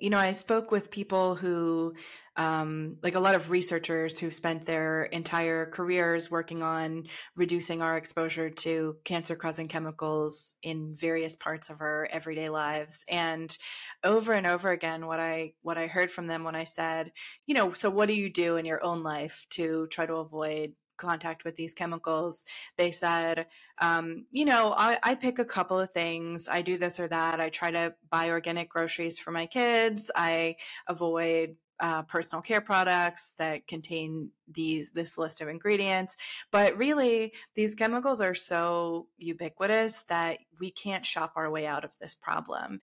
you know, I spoke with people who, um, like a lot of researchers who've spent their entire careers working on reducing our exposure to cancer causing chemicals in various parts of our everyday lives. And over and over again, what I, what I heard from them when I said, you know, so what do you do in your own life to try to avoid contact with these chemicals, they said, um, you know, I, I, pick a couple of things. I do this or that. I try to buy organic groceries for my kids. I avoid uh, personal care products that contain these this list of ingredients but really these chemicals are so ubiquitous that we can't shop our way out of this problem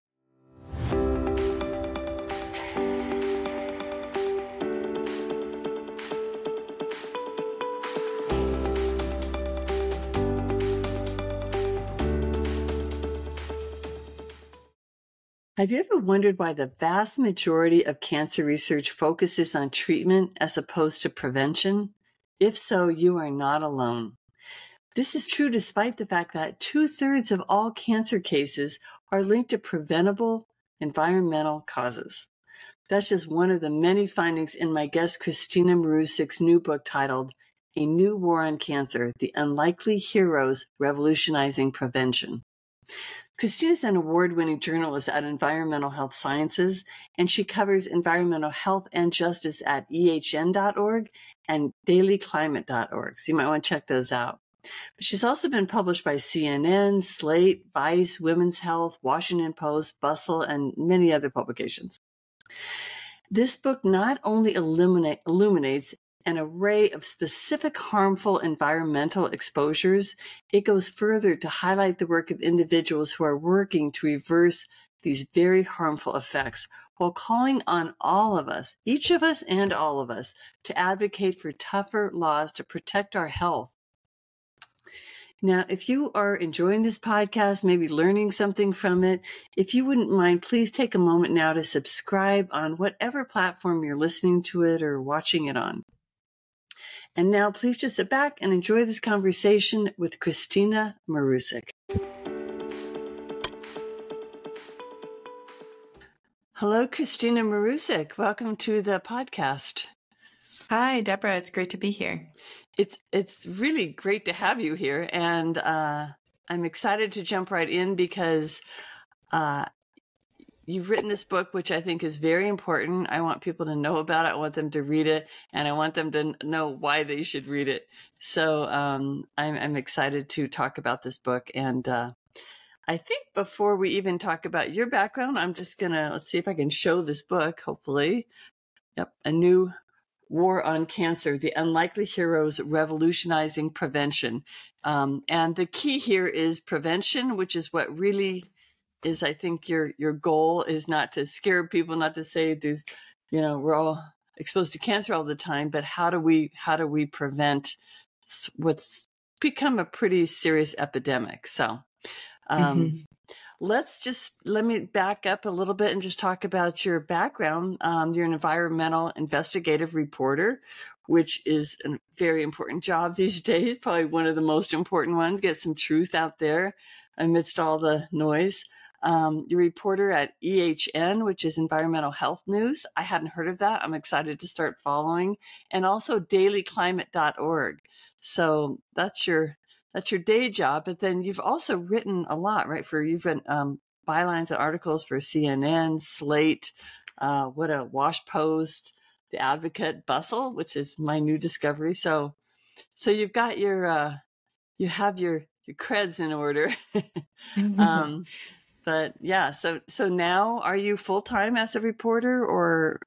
Have you ever wondered why the vast majority of cancer research focuses on treatment as opposed to prevention? If so, you are not alone. This is true despite the fact that two thirds of all cancer cases are linked to preventable environmental causes. That's just one of the many findings in my guest Kristina Marusic's new book titled A New War on Cancer The Unlikely Heroes Revolutionizing Prevention. Kristina is an award winning journalist at Environmental Health Sciences, and she covers environmental health and justice at ehn.org and dailyclimate.org. So you might want to check those out. But she's also been published by CNN, Slate, Vice, Women's Health, Washington Post, Bustle, and many other publications. This book not only illuminates an array of specific harmful environmental exposures, it goes further to highlight the work of individuals who are working to reverse these very harmful effects while calling on all of us, each of us and all of us, to advocate for tougher laws to protect our health. Now, if you are enjoying this podcast, maybe learning something from it, if you wouldn't mind, please take a moment now to subscribe on whatever platform you're listening to it or watching it on. And now please just sit back and enjoy this conversation with Kristina Marusic. Hello, Kristina Marusic. Welcome to the podcast. Hi, Deborah. It's great to be here. It's it's really great to have you here, and uh, I'm excited to jump right in because uh, you've written this book, which I think is very important. I want people to know about it. I want them to read it, and I want them to know why they should read it. So um, I'm, I'm, excited to talk about this book. And uh, I think before we even talk about your background, I'm just gonna let's see if I can show this book. Hopefully, yep, a new War on Cancer: The Unlikely Heroes Revolutionizing Prevention. Um, and the key here is prevention, which is what really is I think your your goal is not to scare people, not to say there's, you know, we're all exposed to cancer all the time, but how do we how do we prevent what's become a pretty serious epidemic? So, um, mm-hmm. let's just let me back up a little bit and just talk about your background. Um, you're an environmental investigative reporter, which is a very important job these days, probably one of the most important ones. Get some truth out there amidst all the noise um, your reporter at EHN, which is Environmental Health News. I hadn't heard of that. I'm excited to start following, and also dailyclimate.org. So that's your that's your day job. But then you've also written a lot, right? For you've written um, bylines and articles for CNN, Slate, uh, what a Wash Post, The Advocate, Bustle, which is my new discovery. So, so you've got your uh, you have your your creds in order. um, but yeah, so so now are you full time as a reporter or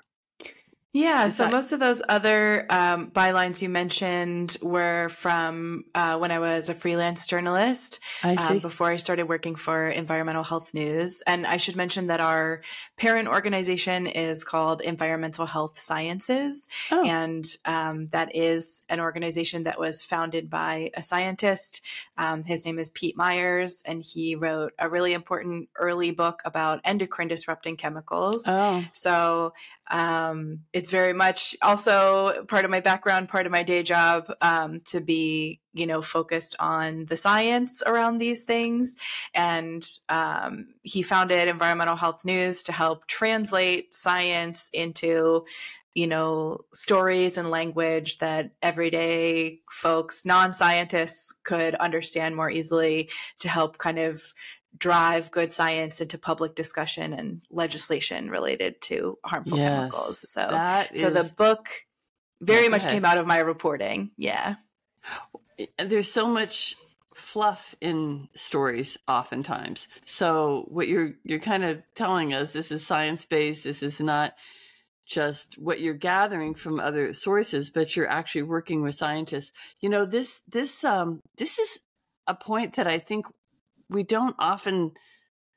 yeah, so that- most of those other um, bylines you mentioned were from uh, when I was a freelance journalist um, before I started working for Environmental Health News. And I should mention that our parent organization is called Environmental Health Sciences. Oh. And um, that is an organization that was founded by a scientist. Um, his name is Pete Myers, and he wrote a really important early book about endocrine disrupting chemicals. Oh. So um, it's very much also part of my background, part of my day job um, to be, you know, focused on the science around these things. And um, he founded Environmental Health News to help translate science into you know, stories and language that everyday folks, non scientists, could understand more easily to help kind of drive good science into public discussion and legislation related to harmful yes, chemicals. So, so the book very yeah, much came out of my reporting. Yeah. There's so much fluff in stories oftentimes. So what you're you're kind of telling us this is science based. This is not just what you're gathering from other sources, but you're actually working with scientists. You know, this this um this is a point that I think we don't often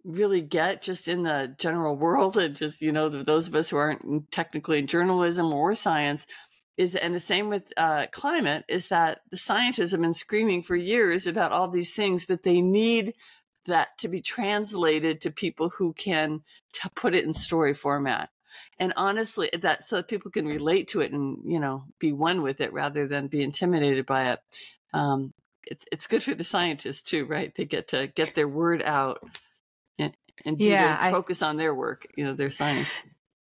really get just in the general world and just you know those of us who aren't technically in journalism or science is and the same with uh, climate is that the scientists have been screaming for years about all these things but they need that to be translated to people who can t- put it in story format. And honestly that so that people can relate to it and you know be one with it rather than be intimidated by it. Um, it's it's good for the scientists too, right? They get to get their word out and, and yeah, their, I, focus on their work, you know, their science.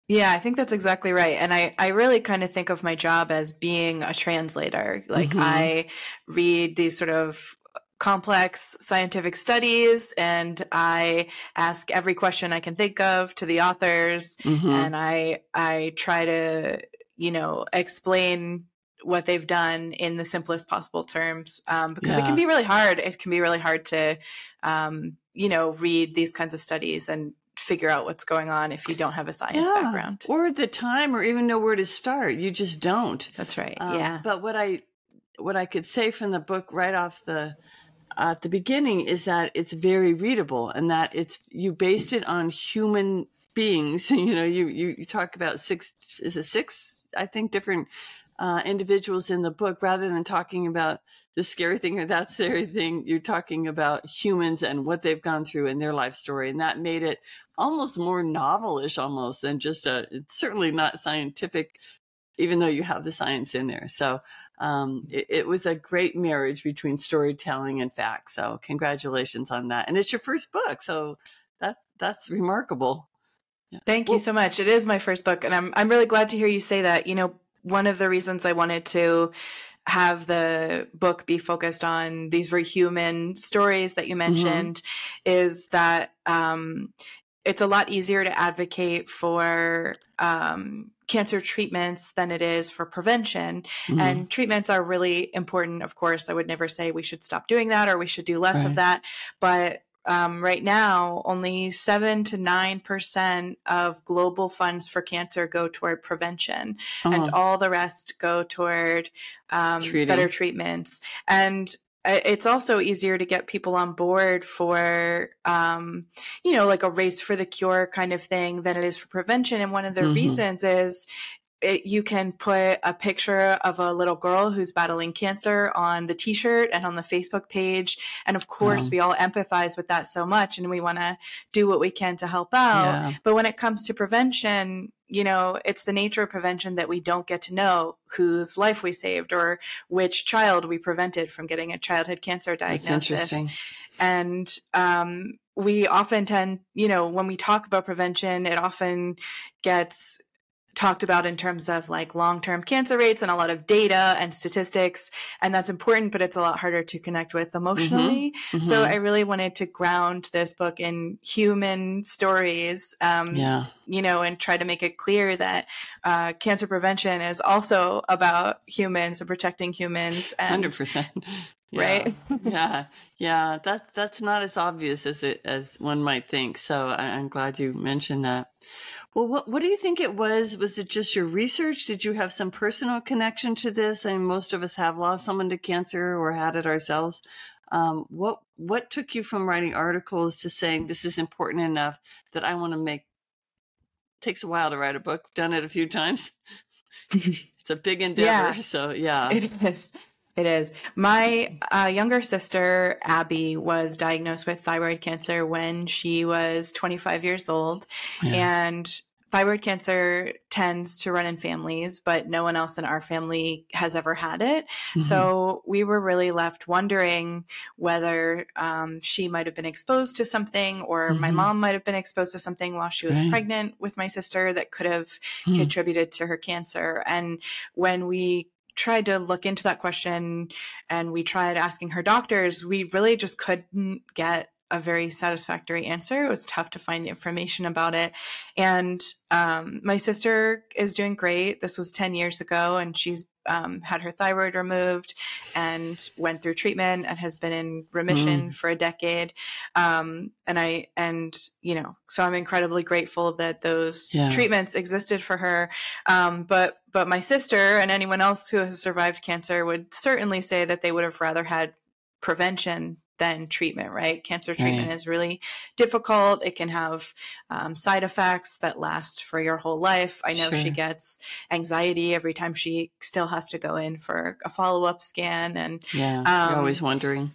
Yeah, I think that's exactly right. And I, I really kind of think of my job as being a translator. Like mm-hmm. I read these sort of complex scientific studies and I ask every question I can think of to the authors mm-hmm. and I I try to you know explain what they've done in the simplest possible terms um, because yeah. it can be really hard. It can be really hard to, um, you know, read these kinds of studies and figure out what's going on if you don't have a science yeah. background or the time or even know where to start. You just don't. That's right. Um, yeah. But what I what I could say from the book right off the at the beginning is that it's very readable and that it's you based it on human beings. You know, you you, you talk about six is it six I think different uh, individuals in the book rather than talking about the scary thing or that scary thing. You're talking about humans and what they've gone through in their life story. And that made it almost more novelish almost than just a, it's certainly not scientific, even though you have the science in there. So um, it, it, was a great marriage between storytelling and fact. So congratulations on that. And it's your first book. So that that's remarkable. Yeah. Thank you so much. It is my first book, and I'm I'm really glad to hear you say that. You know, one of the reasons I wanted to have the book be focused on these very human stories that you mm-hmm. mentioned mm-hmm. is that um, it's a lot easier to advocate for um, cancer treatments than it is for prevention. Mm-hmm. And treatments are really important, of course. I would never say we should stop doing that or we should do less right. of that. But um, right now, only seven to nine percent of global funds for cancer go toward prevention, uh-huh. and all the rest go toward um, better treatments. And it's also easier to get people on board for um, you know like a race for the cure kind of thing than it is for prevention and one of the mm-hmm. reasons is it, you can put a picture of a little girl who's battling cancer on the t-shirt and on the Facebook page. And of course, we all empathize with that so much and we want to do what we can to help out. Yeah. But when it comes to prevention, you know, it's the nature of prevention that we don't get to know whose life we saved or which child we prevented from getting a childhood cancer diagnosis. And um, we often tend, you know, when we talk about prevention, it often gets talked about in terms of like long-term cancer rates and a lot of data and statistics and that's important but it's a lot harder to connect with emotionally mm-hmm. Mm-hmm. so i really wanted to ground this book in human stories um, yeah. you know and try to make it clear that uh, cancer prevention is also about humans and protecting humans and, 100% yeah. right yeah yeah that, that's not as obvious as it as one might think so I, i'm glad you mentioned that well, what, what do you think it was? Was it just your research? Did you have some personal connection to this? I mean, most of us have lost someone to cancer or had it ourselves. Um, what what took you from writing articles to saying this is important enough that I want to make? Takes a while to write a book. Done it a few times. it's a big endeavor. Yeah, so yeah, it is. It is. My uh, younger sister, Abby, was diagnosed with thyroid cancer when she was 25 years old. Yeah. And thyroid cancer tends to run in families, but no one else in our family has ever had it. Mm-hmm. So we were really left wondering whether um, she might have been exposed to something or mm-hmm. my mom might have been exposed to something while she was right. pregnant with my sister that could have mm-hmm. contributed to her cancer. And when we tried to look into that question and we tried asking her doctors, we really just couldn't get a very satisfactory answer. It was tough to find information about it. And um, my sister is doing great. This was 10 years ago, and she's um, had her thyroid removed and went through treatment and has been in remission mm. for a decade. Um, and I, and, you know, so I'm incredibly grateful that those yeah. treatments existed for her. Um, but, but my sister and anyone else who has survived cancer would certainly say that they would have rather had prevention than treatment, right? Cancer treatment right. is really difficult. It can have um, side effects that last for your whole life. I know sure. she gets anxiety every time she still has to go in for a follow up scan. And yeah, um, you're always wondering.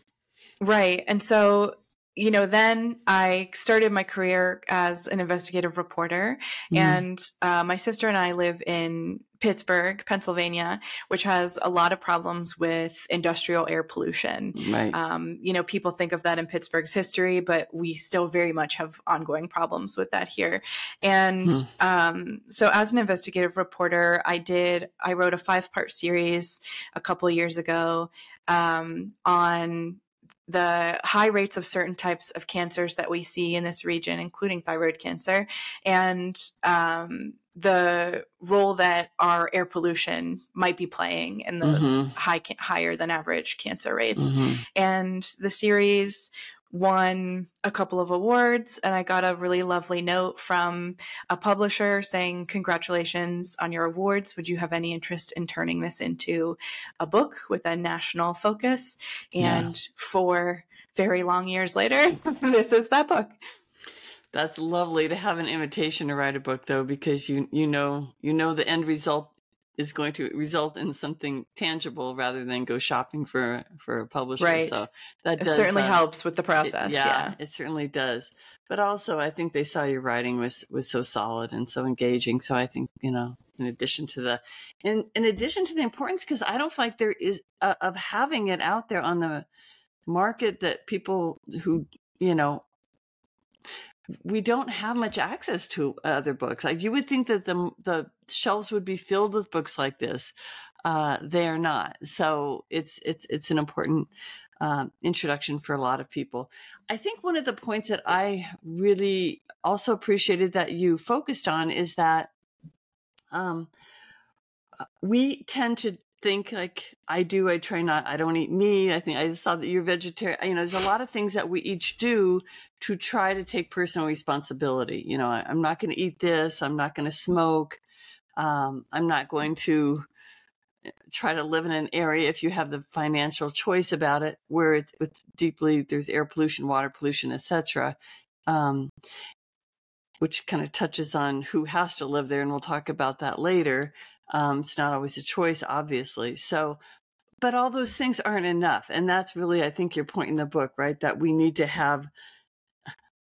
Right. And so you know, then I started my career as an investigative reporter, mm. and uh, my sister and I live in Pittsburgh, Pennsylvania, which has a lot of problems with industrial air pollution. Right. Um, you know, people think of that in Pittsburgh's history, but we still very much have ongoing problems with that here. And hmm. um, so, as an investigative reporter, I did, I wrote a five part series a couple years ago um, on the high rates of certain types of cancers that we see in this region, including thyroid cancer, and um, the role that our air pollution might be playing in those mm-hmm. high higher than average cancer rates. Mm-hmm. And the series won a couple of awards and I got a really lovely note from a publisher saying congratulations on your awards. Would you have any interest in turning this into a book with a national focus? And yeah. four very long years later this is that book. That's lovely to have an invitation to write a book though because you you know you know the end result is going to result in something tangible rather than go shopping for for a publisher. Right. So that does, certainly uh, helps with the process. It, yeah, yeah, it certainly does. But also, I think they saw your writing was was so solid and so engaging. So I think you know, in addition to the, in in addition to the importance, because I don't feel like there is uh, of having it out there on the market that people who you know we don't have much access to other books. Like you would think that the the shelves would be filled with books like this. Uh, they are not. So it's it's it's an important um, introduction for a lot of people. I think one of the points that I really also appreciated that you focused on is that um, uh, we tend to think like I do. I try not, I don't eat meat. I think I saw that you're vegetarian. You know, there's a lot of things that we each do to try to take personal responsibility. You know, I, am not going to eat this. I'm not going to smoke. Um, I'm not going to eh, try to live in an area if you have the financial choice about it where it's, it's deeply there's air pollution water pollution etc um, which kind of touches on who has to live there and we'll talk about that later um, it's not always a choice, obviously. So, but all those things aren't enough. And that's really, I think, your point in the book, right? That we need to have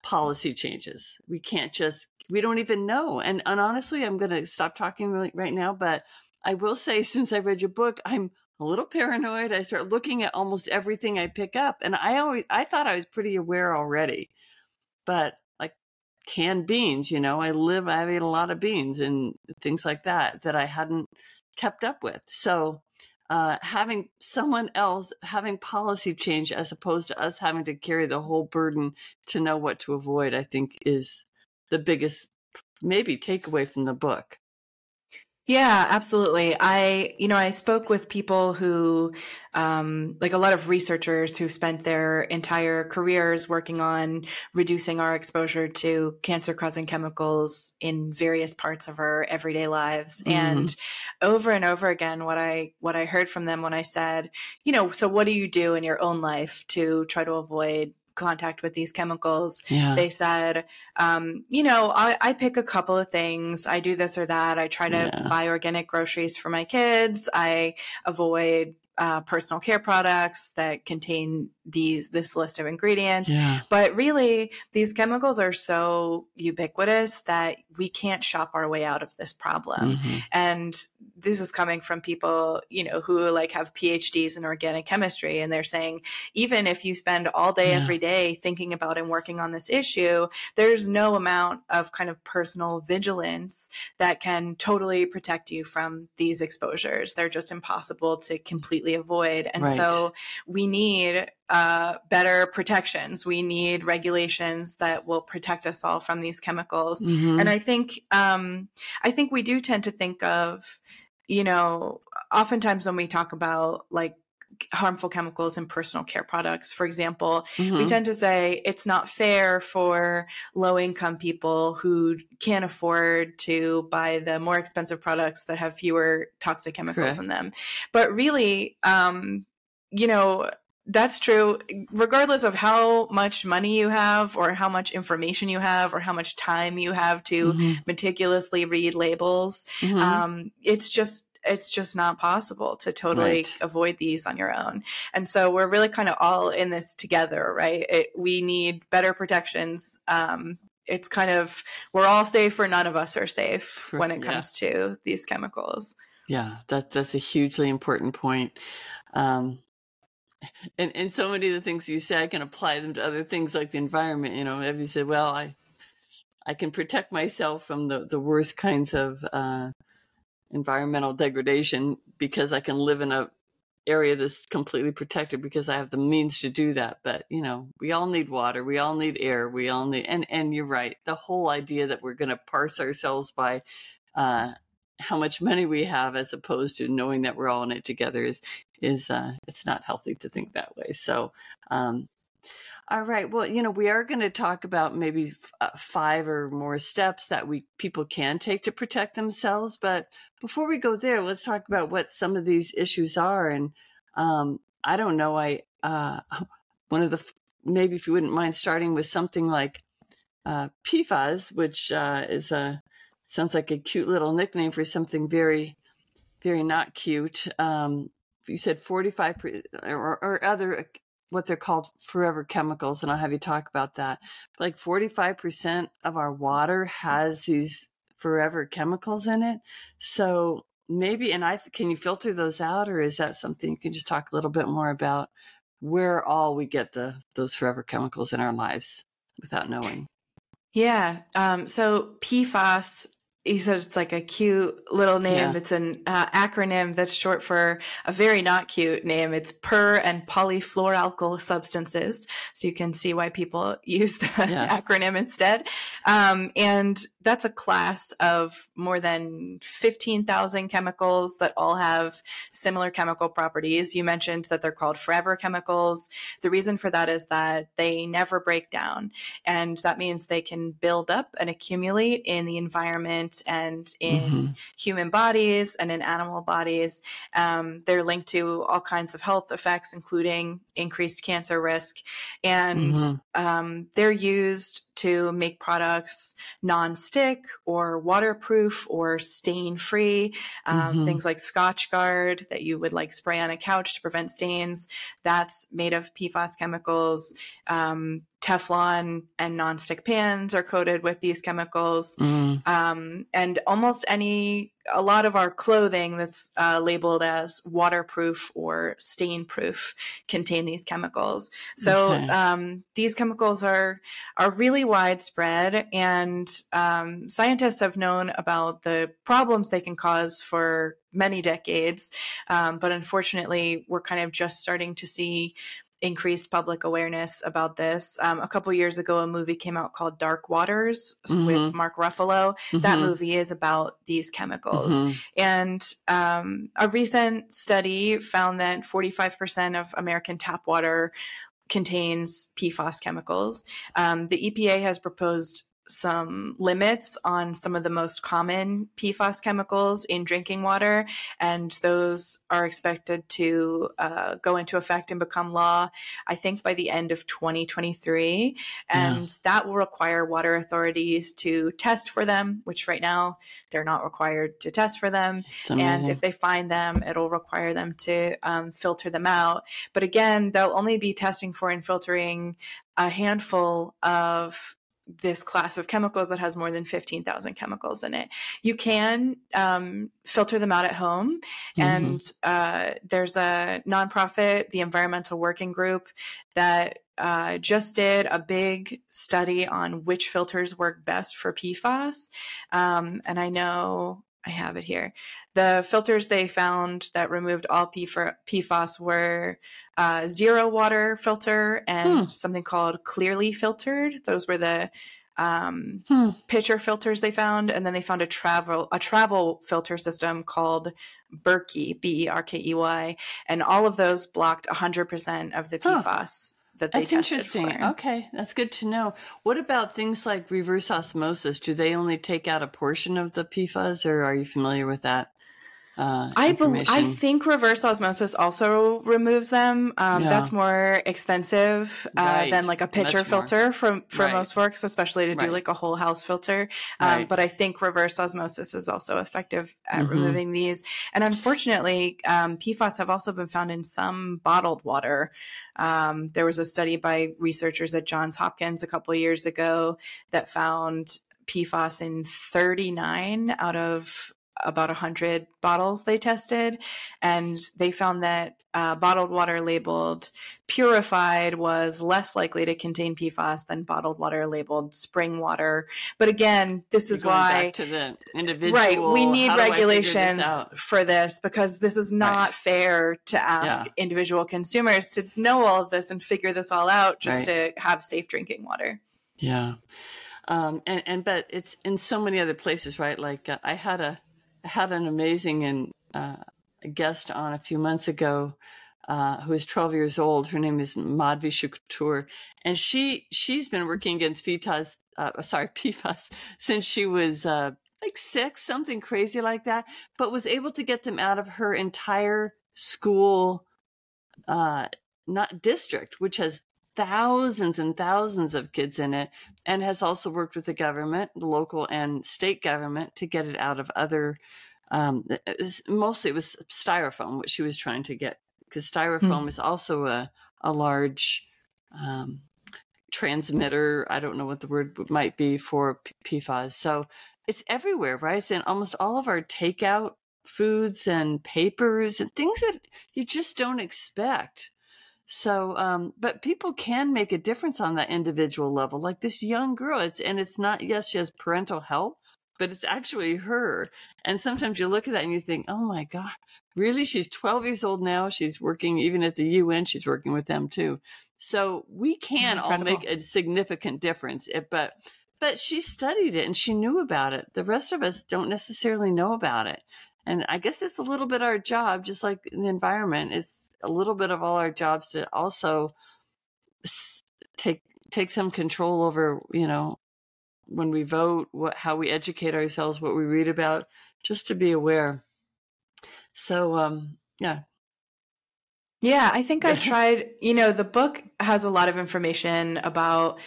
policy changes. We can't just, we don't even know. And, and honestly, I'm going to stop talking right now, but I will say, since I read your book, I'm a little paranoid. I start looking at almost everything I pick up. And I always, I thought I was pretty aware already, but canned beans. You know, I live, I've ate a lot of beans and things like that that I hadn't kept up with. So, uh, having someone else having policy change as opposed to us having to carry the whole burden to know what to avoid, I think is the biggest maybe takeaway from the book. Yeah, absolutely. I, you know, I spoke with people who, um, like a lot of researchers who spent their entire careers working on reducing our exposure to cancer causing chemicals in various parts of our everyday lives. Mm-hmm. And over and over again, what I, what I heard from them when I said, you know, so what do you do in your own life to try to avoid contact with these chemicals. Yeah. They said, um, you know, I, I, pick a couple of things. I do this or that. I try to yeah. buy organic groceries for my kids. I avoid uh, personal care products that contain these this list of ingredients. Yeah. But really, these chemicals are so ubiquitous that we can't shop our way out of this problem. Mhm. And this is coming from people, you know, who like have PhDs in organic chemistry and they're saying even if you spend all day Yeah. every day thinking about and working on this issue, there's no amount of kind of personal vigilance that can totally protect you from these exposures. They're just impossible to completely avoid. And Right. so we need uh, better protections. We need regulations that will protect us all from these chemicals. Mhm. And I think um, I think we do tend to think of, you know, oftentimes when we talk about like harmful chemicals in personal care products, for example, we Mhm. tend to say it's not fair for low income people who can't afford to buy the more expensive products that have fewer toxic chemicals Correct. in them. But really, um, you know, that's true regardless of how much money you have or how much information you have or how much time you have to Mhm. meticulously read labels Mhm. um, it's just it's just not possible to totally Right. avoid these on your own and so we're really kind of all in this together right it, we need better protections um, it's kind of we're all safe or none of us are safe when it Yeah. comes to these chemicals Yeah, that that's a hugely important point. Um, and and so many of the things you say, I can apply them to other things like the environment. You know, have you said, well, I I can protect myself from the the worst kinds of uh, environmental degradation because I can live in a area that's completely protected because I have the means to do that. But you know, we all need water, we all need air, we all need and and you're right. The whole idea that we're going to parse ourselves by uh, how much money we have as opposed to knowing that we're all in it together is is uh, it's not healthy to think that way. So. Um, all right. Well, you know, we are going to talk about maybe f- uh, five or more steps that we people can take to protect themselves. But before we go there, let's talk about what some of these issues are. And um, I don't know. I uh, one of the f- maybe if you wouldn't mind starting with something like uh, PFAS, which uh, is a sounds like a cute little nickname for something very, very not cute. Um, you said forty five or, or other what they're called forever chemicals, and I'll have you talk about that. Like forty five percent of our water has these forever chemicals in it. So maybe, and I can you filter those out, or is that something you can just talk a little bit more about where all we get the those forever chemicals in our lives without knowing? Yeah. Um, so PFAS, he said it's like a cute little name. Yeah. It's an uh, acronym that's short for a very not cute name. It's per and polyfluoroalkyl substances. So you can see why people use the Yeah. acronym instead. Um, and that's a class of more than 15,000 chemicals that all have similar chemical properties. You mentioned that they're called forever chemicals. The reason for that is that they never break down. And that means they can build up and accumulate in the environment and in Mhm. human bodies and in animal bodies. Um, they're linked to all kinds of health effects, including increased cancer risk. And Mhm. um, they're used to make products non-stick or waterproof or stain-free. Um, Mhm. Things like Scotchgard that you would like spray on a couch to prevent stains. That's made of PFAS chemicals. Um, Teflon and non-stick pans are coated with these chemicals. Mm. Um, and almost any, a lot of our clothing that's uh, labeled as waterproof or stain proof contain these chemicals. So Okay. um, these chemicals are are really widespread, and um, scientists have known about the problems they can cause for many decades. Um, but unfortunately, we're kind of just starting to see increased public awareness about this. Um, a couple years ago, a movie came out called Dark Waters Mhm. with Mark Ruffalo. That Mhm. movie is about these chemicals. Mhm. And um, a recent study found that 45% of American tap water contains PFAS chemicals. Um, the EPA has proposed some limits on some of the most common PFAS chemicals in drinking water, and those are expected to uh, go into effect and become law, I think, by the end of 2023. And yeah. that will require water authorities to test for them, which right now they're not required to test for them. And if they find them, it'll require them to um, filter them out. But again, they'll only be testing for and filtering a handful of this class of chemicals that has more than 15,000 chemicals in it. You can um, filter them out at home. Mm-hmm. And uh, there's a nonprofit, the Environmental Working Group, that uh, just did a big study on which filters work best for PFAS. Um, and I know I have it here. The filters they found that removed all PFAS were uh, zero water filter and hmm. something called clearly filtered. Those were the um, hmm. pitcher filters they found, and then they found a travel a travel filter system called Berkey B E R K E Y, and all of those blocked hundred percent of the PFAS. That they that's interesting. Okay, that's good to know. What about things like reverse osmosis? Do they only take out a portion of the PFAS, or are you familiar with that? Uh, I believe I think reverse osmosis also removes them. Um, yeah. That's more expensive uh, right. than like a pitcher Much filter more. for for right. most folks, especially to right. do like a whole house filter. Um, but I think reverse osmosis is also effective at mm-hmm. removing these. And unfortunately, um, PFAS have also been found in some bottled water. Um, there was a study by researchers at Johns Hopkins a couple years ago that found PFAS in 39 out of about 100 bottles they tested and they found that uh, bottled water labeled purified was less likely to contain PFAS than bottled water labeled spring water. But again, this is why to the individual, right? We need regulations this for this because this is not right. fair to ask yeah. individual consumers to know all of this and figure this all out just right. to have safe drinking water. Yeah. Um, and, and but it's in so many other places, right? Like uh, I had a had an amazing and uh, guest on a few months ago uh, who is 12 years old. Her name is Madhvi Chittoor, and she she's been working against PFAS, uh, sorry PFAS since she was uh, like six, something crazy like that, but was able to get them out of her entire school, uh, not district, which has thousands and thousands of kids in it and has also worked with the government, the local and state government to get it out of other um, it was, mostly it was styrofoam what she was trying to get because styrofoam mm. is also a, a large um, transmitter i don't know what the word might be for pfas so it's everywhere right it's in almost all of our takeout foods and papers and things that you just don't expect so, um, but people can make a difference on that individual level. Like this young girl, it's, and it's not, yes, she has parental help, but it's actually her. And sometimes you look at that and you think, oh my God, really? She's 12 years old now. She's working even at the UN, she's working with them too. So we can Incredible. all make a significant difference. If, but, but she studied it and she knew about it. The rest of us don't necessarily know about it. And I guess it's a little bit our job, just like the environment. It's a little bit of all our jobs to also take take some control over, you know, when we vote, what how we educate ourselves, what we read about, just to be aware. So, um, yeah, yeah, I think I tried, you know, the book has a lot of information about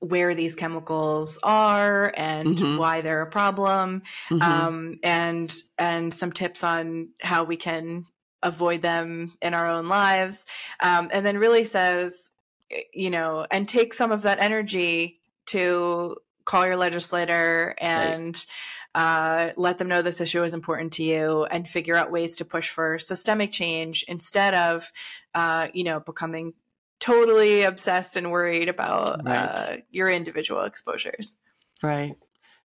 where these chemicals are and mm-hmm. why they're a problem mm-hmm. um, and and some tips on how we can avoid them in our own lives um, and then really says you know and take some of that energy to call your legislator and right. uh, let them know this issue is important to you and figure out ways to push for systemic change instead of uh, you know becoming totally obsessed and worried about right. uh, your individual exposures. Right.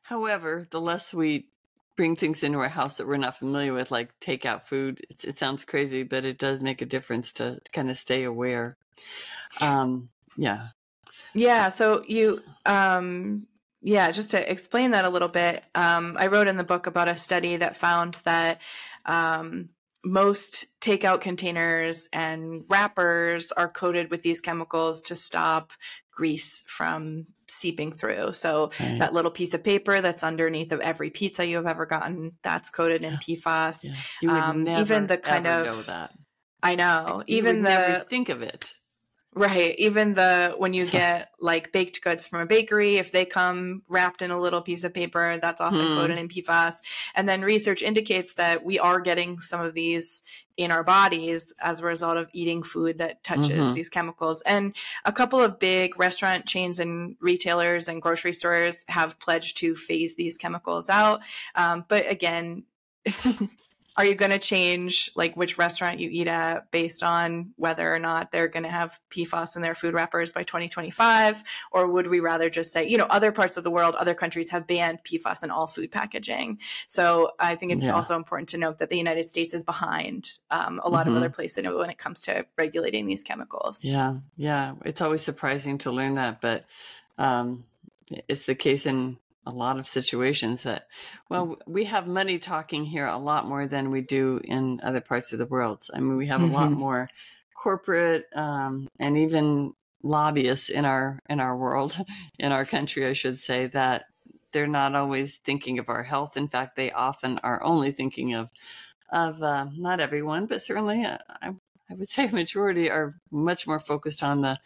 However, the less we bring things into our house that we're not familiar with, like takeout food, it, it sounds crazy, but it does make a difference to kind of stay aware. Um, yeah. Yeah. So you, um, yeah, just to explain that a little bit, um, I wrote in the book about a study that found that um, most takeout containers and wrappers are coated with these chemicals to stop grease from seeping through. So Right. that little piece of paper that's underneath of every pizza you have ever gotten, that's coated in PFAS. Yeah. You would Um, never, even the kind of- know that. I know. You even the think of it. Right. Even the when you get like baked goods from a bakery, if they come wrapped in a little piece of paper, that's often Hmm. coated in PFAS. And then research indicates that we are getting some of these in our bodies as a result of eating food that touches Mhm. these chemicals. And a couple of big restaurant chains and retailers and grocery stores have pledged to phase these chemicals out. Um, but again, are you going to change like which restaurant you eat at based on whether or not they're going to have PFAS in their food wrappers by 2025 or would we rather just say you know other parts of the world other countries have banned PFAS in all food packaging so I think it's Yeah. also important to note that the United States is behind um, a lot Mhm. of other places when it comes to regulating these chemicals Yeah, yeah. It's always surprising to learn that, but um, it's the case in a lot of situations that, well, we have money talking here a lot more than we do in other parts of the world. I mean, we have a lot Mhm. more corporate um, and even lobbyists in our in our world, in our country, I should say, that they're not always thinking of our health. In fact, they often are only thinking of of uh, not everyone, but certainly uh, I, I would say majority are much more focused on the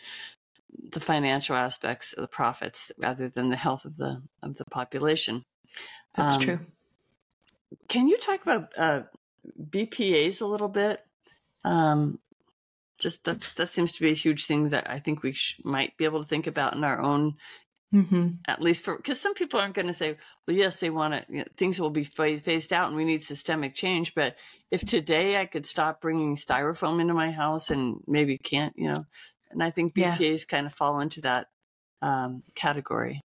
the financial aspects of the profits rather than the health of the of the population. that's Um, true Can you talk about uh, BPA's a little bit? Um, just that that seems to be a huge thing that I think we sh- might be able to think about in our own mm-hmm. at least for because some people aren't going to say, well, yes, they want to, you know, things will be phased, phased out and we need systemic change. But if today I could stop bringing styrofoam into my house and maybe can't, you know, and I think Yeah. BPAs kind of fall into that um, category.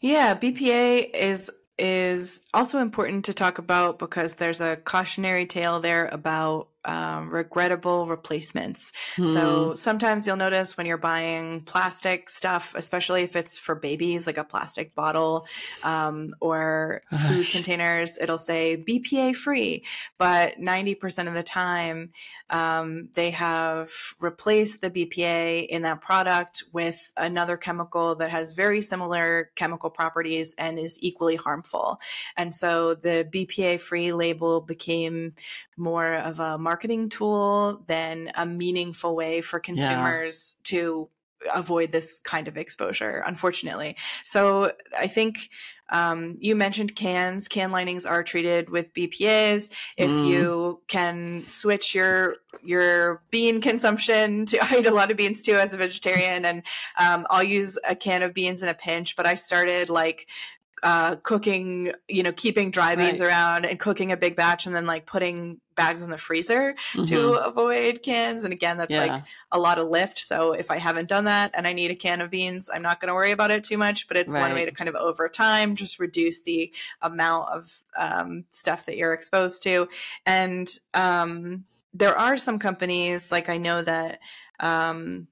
Yeah, BPA is is also important to talk about because there's a cautionary tale there about um, regrettable replacements. Hmm. So sometimes you'll notice when you're buying plastic stuff, especially if it's for babies, like a plastic bottle um, or food Gosh. containers, it'll say BPA free. But 90% of the time, um, they have replaced the BPA in that product with another chemical that has very similar chemical properties and is equally harmful. And so the BPA free label became more of a marketing tool than a meaningful way for consumers to avoid this kind of exposure, unfortunately. So I think um, you mentioned cans. Can linings are treated with BPAs. If Mm. you can switch your your bean consumption to, I eat a lot of beans too as a vegetarian, and um, I'll use a can of beans in a pinch. But I started like uh, cooking, you know, keeping dry beans Right. around and cooking a big batch, and then like putting bags in the freezer Mhm. to avoid cans. And again, that's yeah. like a lot of lift. So if I haven't done that and I need a can of beans, I'm not going to worry about it too much. But it's one way to kind of over time just reduce the amount of um, stuff that you're exposed to. And um, there are some companies, like I know that. Um,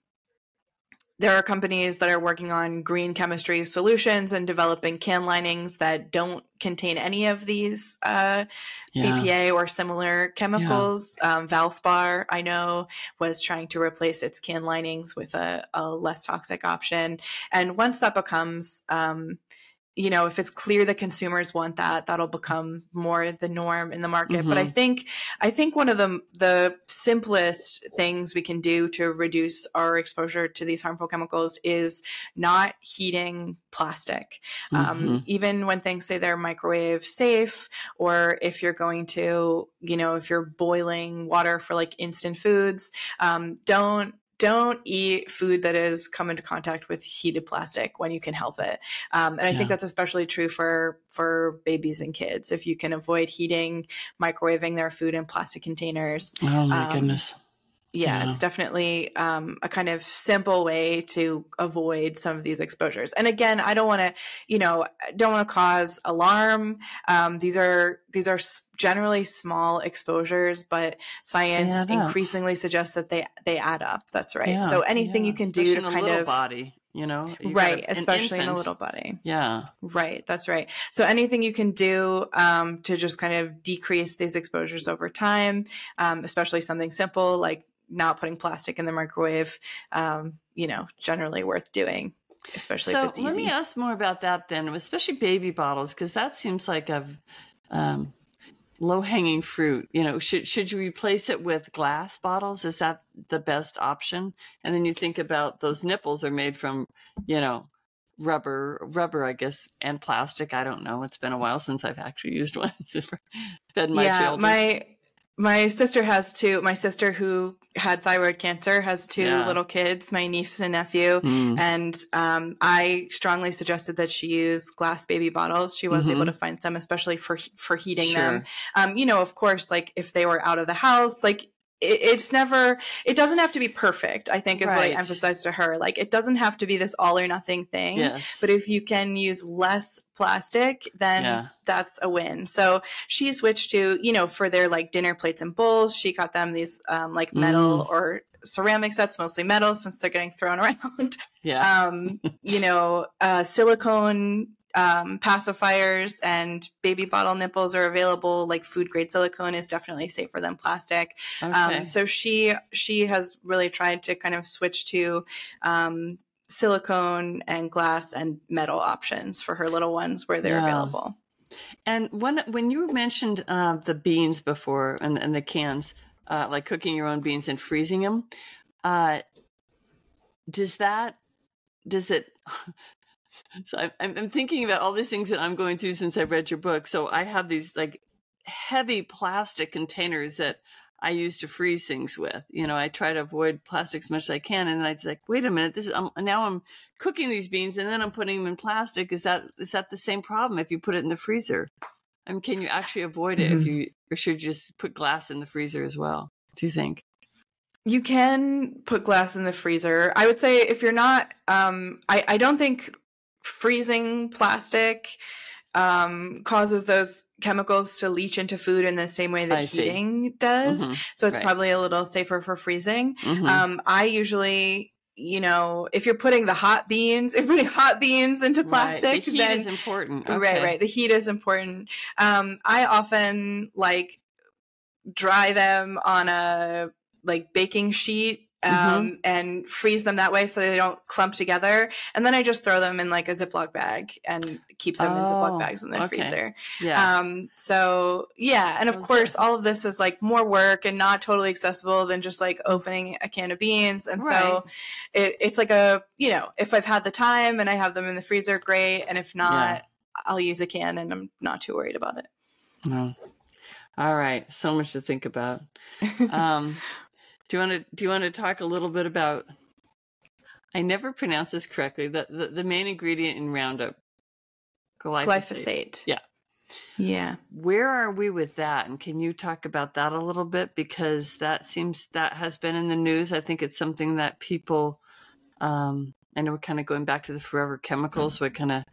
there are companies that are working on green chemistry solutions and developing can linings that don't contain any of these uh, yeah. BPA or similar chemicals. Um, Valspar, I know, was trying to replace its can linings with a, a less toxic option. And once that becomes, um, you know, if it's clear that consumers want that, that'll become more the norm in the market. But I Mhm. think, I think one of the the simplest things we can do to reduce our exposure to these harmful chemicals is not heating plastic um, Mhm. even when things say they're microwave safe or if you're going to you know if you're boiling water for like instant foods um, don't don't eat food that has come into contact with heated plastic when you can help it um, and i Yeah. think that's especially true for for babies and kids if you can avoid heating microwaving their food in plastic containers Oh my um, goodness. Yeah, Yeah. it's definitely um, a kind of simple way to avoid some of these exposures. And again, I don't want to, you know, don't want to cause alarm. Um, these are these are generally small exposures, but science increasingly suggests that they they add up. That's right. Yeah, So anything yeah. you can do to in a kind little of body, you know, You right, a- especially in a little body. Yeah. Right, that's right. So anything you can do um, to just kind of decrease these exposures over time, um, especially something simple like not putting plastic in the microwave, um, you know, generally worth doing, especially so if it's easy. let me ask more about that then, especially baby bottles, because that seems like a um, low hanging fruit. You know, should should you replace it with glass bottles? Is that the best option? And then you think about those nipples are made from, you know, rubber rubber i guess and plastic i don't know it's been a while since i've actually used one fed my yeah children my my sister has two my sister who had thyroid cancer has two Yeah. little kids my niece and nephew Mm. and um, i strongly suggested that she use glass baby bottles she was Mhm. able to find some especially for for heating Sure. them um, you know of course like if they were out of the house like it, it's never it doesn't have to be perfect i think is what i emphasized to her. Like it doesn't have to be this all or nothing thing yes. but if you can use less plastic then Yeah. that's a win. So she switched to you know for their like dinner plates and bowls she got them these um, like metal Mm. or ceramic sets mostly metal since they're getting thrown around. Yeah. Um, you know, uh, silicone um, pacifiers and baby bottle nipples are available. Like food grade silicone is definitely safer than plastic. okay. Um, so she she has really tried to kind of switch to um, silicone and glass and metal options for her little ones where they're Yeah. available. And when when you mentioned uh, the beans before and, and the cans, uh, like cooking your own beans and freezing them, uh, does that does it? So I'm- I'm thinking about all these things that I'm going through since I've read your book. So I have these like heavy plastic containers that I use to freeze things with. You know, I try to avoid plastic as much as I can, and I just like, wait a minute, this is I'm, now I'm cooking these beans and then I'm putting them in plastic. Is that is that the same problem if you put it in the freezer? I mean, can you actually avoid it if Mhm. you, or should you just put glass in the freezer as well? Do you think? You can put glass in the freezer. I would say if you're not, um, I, I don't think freezing plastic um, causes those chemicals to leach into food in the same way that I see. heating does. Mhm, So it's right. probably a little safer for freezing. mhm. Um, I usually, you know, if you're putting the hot beans, if putting hot beans into Right. plastic, The heat then is important. Right, right. The heat is important. Um, I often like dry them on a like baking sheet um, Mm-hmm. and freeze them that way so they don't clump together. And then I just throw them in like a Ziploc bag and keep them in Oh, Ziploc bags in the okay. freezer. Yeah. Um, so yeah, and of Those are- course, all of this is like more work and not totally accessible than just like opening a can of beans. And Right. so it, it's like a you know, if I've had the time and I have them in the freezer, great. And if not, I'll use a can, and I'm not too worried about it. No. All right. So much to think about. Um, do you want to do you want to talk a little bit about? I never pronounce this correctly. The the, the main ingredient in Roundup, glyphosate. Glyphosate. Yeah. Yeah. Where are we with that? And can you talk about that a little bit because that seems that has been in the news. I think it's something that people. Um, I know we're kind of going back to the forever chemicals, so I kind of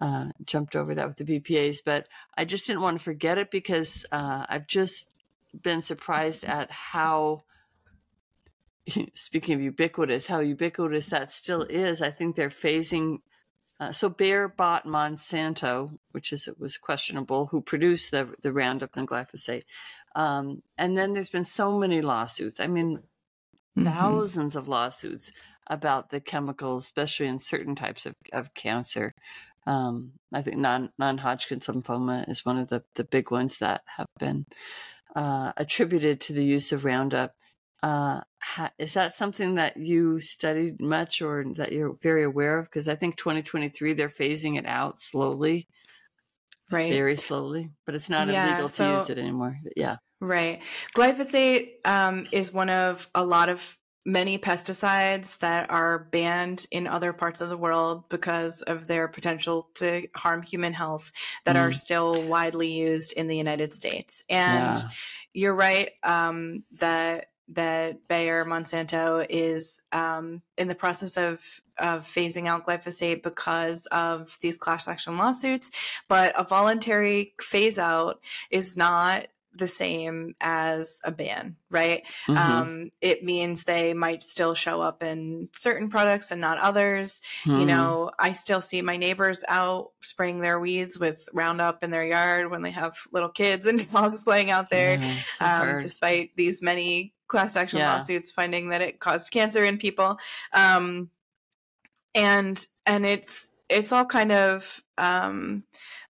uh, jumped over that with the BPA's, but I just didn't want to forget it because uh, I've just been surprised at how, speaking of ubiquitous, how ubiquitous that still is. I think they're phasing. Uh, so Bayer bought Monsanto, which is it was questionable, who produced the the Roundup and glyphosate, um, and then there's been so many lawsuits. I mean, Mhm. thousands of lawsuits about the chemicals, especially in certain types of, of cancer. Um, I think non non Hodgkin's lymphoma is one of the, the big ones that have been uh, attributed to the use of Roundup. Uh, ha, is that something that you studied much or that you're very aware of? Because I think 2023 they're phasing it out slowly, Right. very slowly, but it's not Yeah, illegal so- to use it anymore. But yeah, Right. Glyphosate um, is one of a lot of many pesticides that are banned in other parts of the world because of their potential to harm human health that are Mm. still widely used in the United States. And Yeah. you're right um, that that Bayer Monsanto is um, in the process of of phasing out glyphosate because of these class action lawsuits. But a voluntary phase out is not the same as a ban, right? Mhm. Um, it means they might still show up in certain products and not others. You Mhm. know, I still see my neighbors out spraying their weeds with Roundup in their yard when they have little kids and dogs playing out there Yes, I've um, despite these many class action Yeah. lawsuits finding that it caused cancer in people. Um, and and it's it's all kind of um,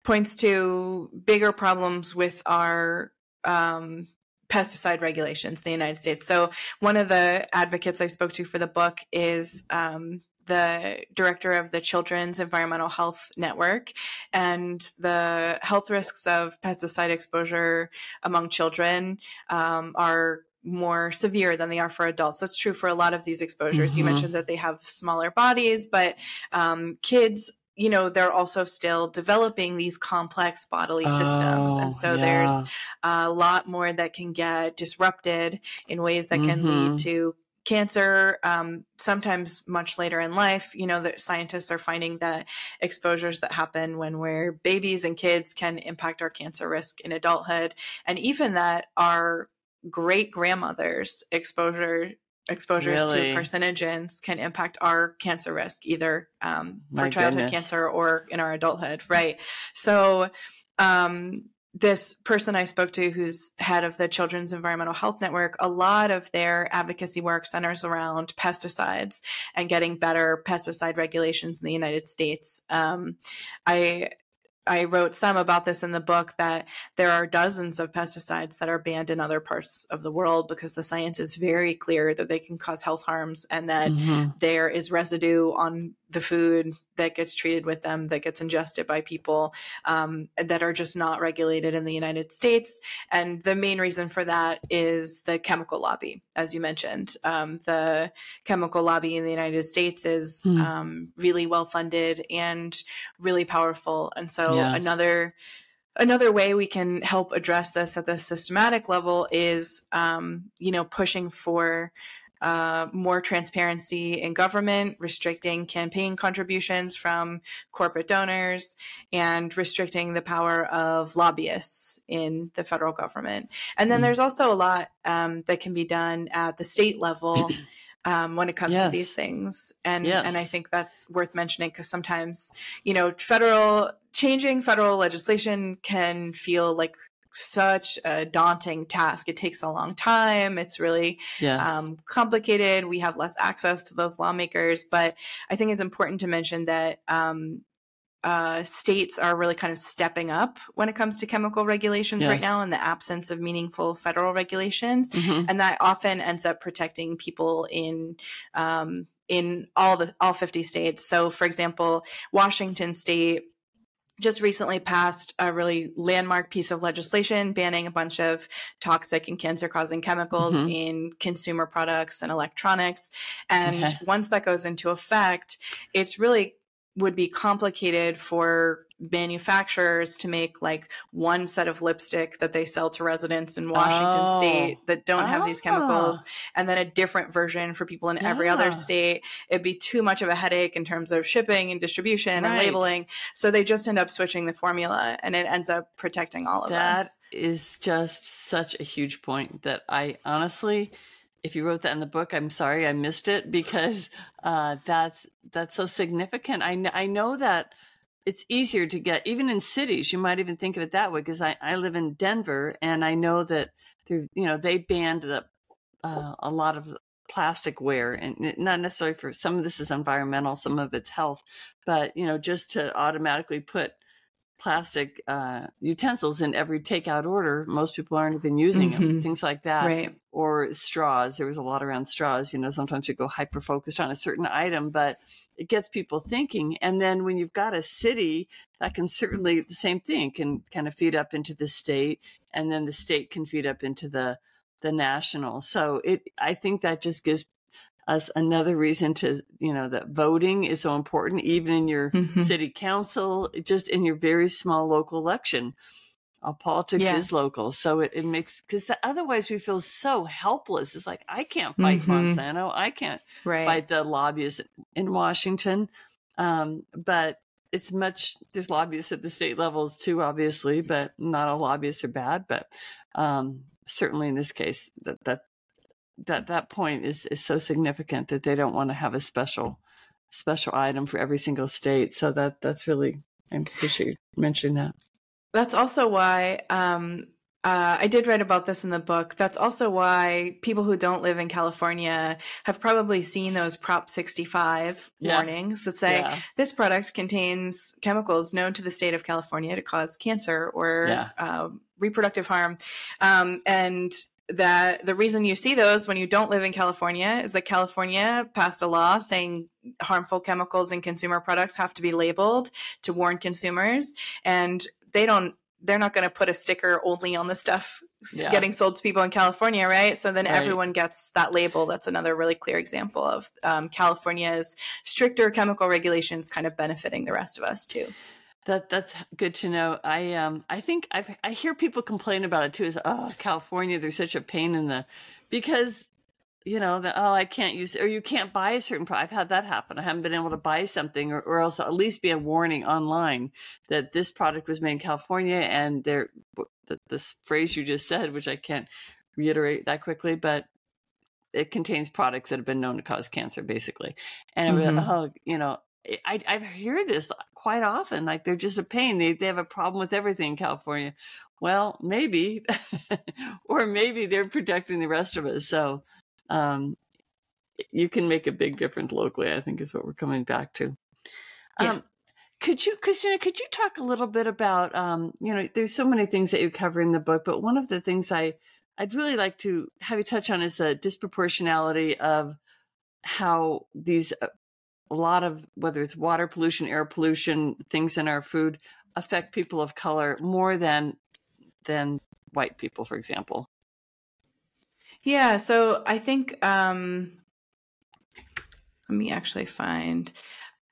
points to bigger problems with our um, pesticide regulations in the United States. So one of the advocates I spoke to for the book is um, the director of the Children's Environmental Health Network, and the health risks of pesticide exposure among children um, are more severe than they are for adults. That's true for a lot of these exposures. You Mhm. mentioned that they have smaller bodies, but um, kids, you know, they're also still developing these complex bodily systems. Oh, And so there's a lot more that can get disrupted in ways that can Mhm. lead to cancer um, sometimes much later in life you know that scientists are finding that exposures that happen when we're babies and kids can impact our cancer risk in adulthood and even that our great grandmothers exposure exposures Really? to carcinogens can impact our cancer risk either um, for childhood goodness. cancer or in our adulthood right so um, this person I spoke to, who's head of the Children's Environmental Health Network, a lot of their advocacy work centers around pesticides and getting better pesticide regulations in the United States. Um, I I wrote some about this in the book that there are dozens of pesticides that are banned in other parts of the world because the science is very clear that they can cause health harms and that Mhm. there is residue on the food that gets treated with them that gets ingested by people um, that are just not regulated in the United States. And the main reason for that is the chemical lobby, as you mentioned. Um, the chemical lobby in the United States is Hmm. um, really well funded and really powerful. And so Yeah. another another way we can help address this at the systematic level is um, you know pushing for uh, more transparency in government, restricting campaign contributions from corporate donors, and restricting the power of lobbyists in the federal government. And then Mm. there's also a lot um, that can be done at the state level. Um, when it comes to these things, and and I think that's worth mentioning because sometimes you know federal changing federal legislation can feel like such a daunting task. It takes a long time. It's really Yes. um, complicated. We have less access to those lawmakers, but I think it's important to mention that um, uh, states are really kind of stepping up when it comes to chemical regulations right now in the absence of meaningful federal regulations, Mhm. and that often ends up protecting people in. Um, in all the all 50 states. So for example, Washington state just recently passed a really landmark piece of legislation banning a bunch of toxic and cancer causing chemicals Mhm. in consumer products and electronics. And Okay. once that goes into effect, it's really would be complicated for manufacturers to make like one set of lipstick that they sell to residents in Washington Oh. state that don't have these Ah. chemicals and then a different version for people in every other state it'd be too much of a headache in terms of shipping and distribution and labeling so they just end up switching the formula and it ends up protecting all of That us that is just such a huge point that I honestly, if you wrote that in the book, I'm sorry I missed it because uh, that's that's so significant. I kn- I know that it's easier to get even in cities. You might even think of it that way because I, I live in Denver and I know that there you know they banned the, uh, a lot of plastic plasticware and not necessarily for some of this is environmental, some of it's health, but you know just to automatically put plastic uh, utensils in every takeout order. Most people aren't even using them. Mhm. Things like that, right or straws. There was a lot around straws. You know, sometimes you go hyper focused on a certain item, but it gets people thinking. And then when you've got a city, that can certainly the same thing can kind of feed up into the state, and then the state can feed up into the the national. So it, I think that just gives us another reason to, you know, that voting is so important, even in your Mhm. city council, just in your very small local election. Uh, politics Yeah. is local, so it, it makes because otherwise we feel so helpless. It's like I can't fight Mhm. Monsanto, I can't right fight the lobbyists in Washington, um, but it's much. There's lobbyists at the state levels too, obviously, but not all lobbyists are bad. But um, certainly in this case, that that that that point is is so significant that they don't want to have a special special item for every single state. So that that's really I appreciate you mentioning that. That's also why um, uh, I did write about this in the book. That's also why people who don't live in California have probably seen those Prop 65 yeah. warnings that say yeah. this product contains chemicals known to the state of California to cause cancer or yeah. uh, reproductive harm. Um, and that the reason you see those when you don't live in California is that California passed a law saying harmful chemicals in consumer products have to be labeled to warn consumers. And they don't they're not going to put a sticker only on the stuff yeah. getting sold to people in California, right? So then right. everyone gets that label. That's another really clear example of um, California's stricter chemical regulations kind of benefiting the rest of us too. That that's good to know. I um I think I I hear people complain about it too. Is oh California, there's such a pain in the because you know that oh i can't use or you can't buy a certain product i've had that happen. I haven't been able to buy something or, or else at least be a warning online that this product was made in california and there the, this phrase you just said which i can't reiterate that quickly but it contains products that have been known to cause cancer basically. And mm-hmm. like, oh you know I, I hear this quite often like they're just a pain. They, they have a problem with everything in california. Well maybe or maybe they're protecting the rest of us so um, you can make a big difference locally. I think is what we're coming back to. Yeah. Um, could you, Kristina, could you talk a little bit about, um, you know, there's so many things that you cover in the book, but one of the things I, I'd really like to have you touch on is the disproportionality of how these, uh, a lot of, whether it's water pollution, air pollution, things in our food affect people of color more than, than white people, for example. Yeah, so I think um, let me actually find.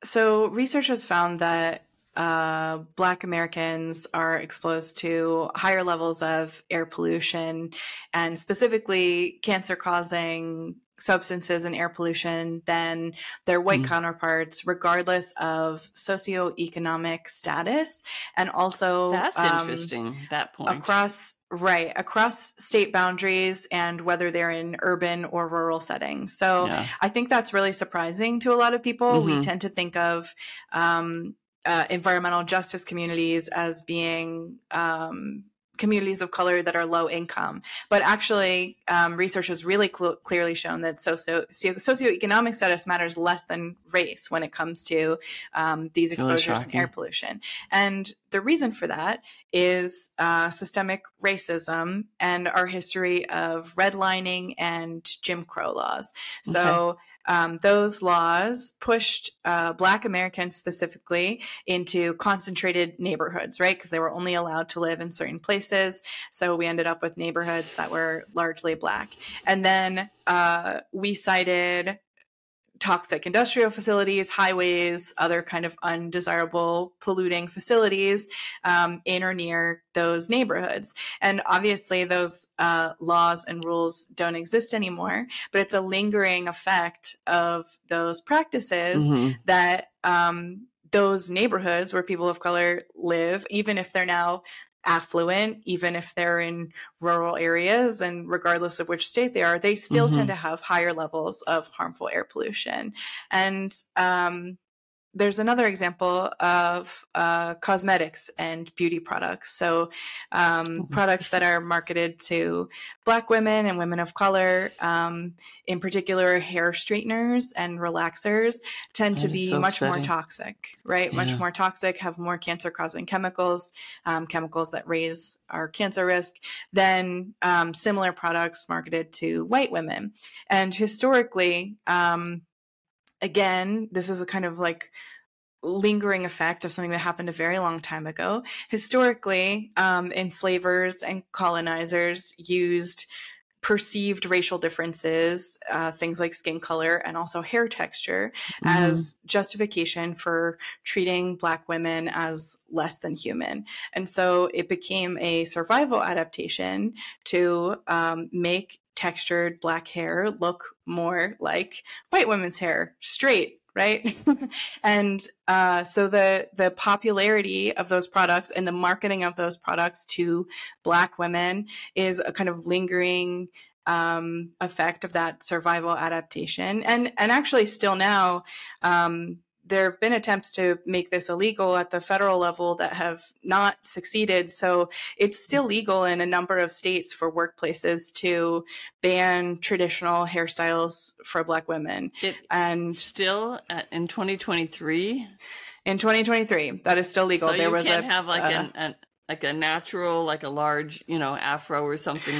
So researchers found that uh, Black Americans are exposed to higher levels of air pollution and specifically cancer causing substances and air pollution than their white mm. counterparts, regardless of socioeconomic status. And also, that's um, interesting, that point. Across Right, across state boundaries and whether they're in urban or rural settings. So yeah. I think that's really surprising to a lot of people. Mm-hmm. We tend to think of um, uh, environmental justice communities as being um, communities of color that are low income. But actually, um, research has really cl- clearly shown that socio- socioeconomic status matters less than race when it comes to um, these exposures and air pollution. And the reason for that is uh, systemic racism and our history of redlining and Jim Crow laws. So, okay um, those laws pushed uh, Black Americans specifically into concentrated neighborhoods, right? Because they were only allowed to live in certain places. So we ended up with neighborhoods that were largely Black. And then uh, we cited toxic industrial facilities, highways, other kind of undesirable polluting facilities um, in or near those neighborhoods. And obviously, those uh, laws and rules don't exist anymore, but it's a lingering effect of those practices mm-hmm. that. Um, those neighborhoods where people of color live, even if they're now affluent, even if they're in rural areas and regardless of which state they are, they still mm-hmm. tend to have higher levels of harmful air pollution. And um, there's another example of uh, cosmetics and beauty products. So, um, mm-hmm. products that are marketed to Black women and women of color, um, in particular, hair straighteners and relaxers, tend that to be so much upsetting. more toxic, right? Yeah. Much more toxic, have more cancer causing chemicals, um, chemicals that raise our cancer risk than um, similar products marketed to white women. And historically, um, again, this is a kind of like lingering effect of something that happened a very long time ago. Historically, um, enslavers and colonizers used perceived racial differences, uh, things like skin color and also hair texture, mm-hmm. as justification for treating Black women as less than human. And so it became a survival adaptation to um, make textured black hair look more like white women's hair, straight, right? and uh, so the the popularity of those products and the marketing of those products to black women is a kind of lingering um, effect of that survival adaptation, and and actually still now. Um, there have been attempts to make this illegal at the federal level that have not succeeded. So it's still legal in a number of states for workplaces to ban traditional hairstyles for Black women. It and still at, in 2023. In 2023, that is still legal. So there you was can't a have like uh, an, an like a natural, like a large, you know, afro or something.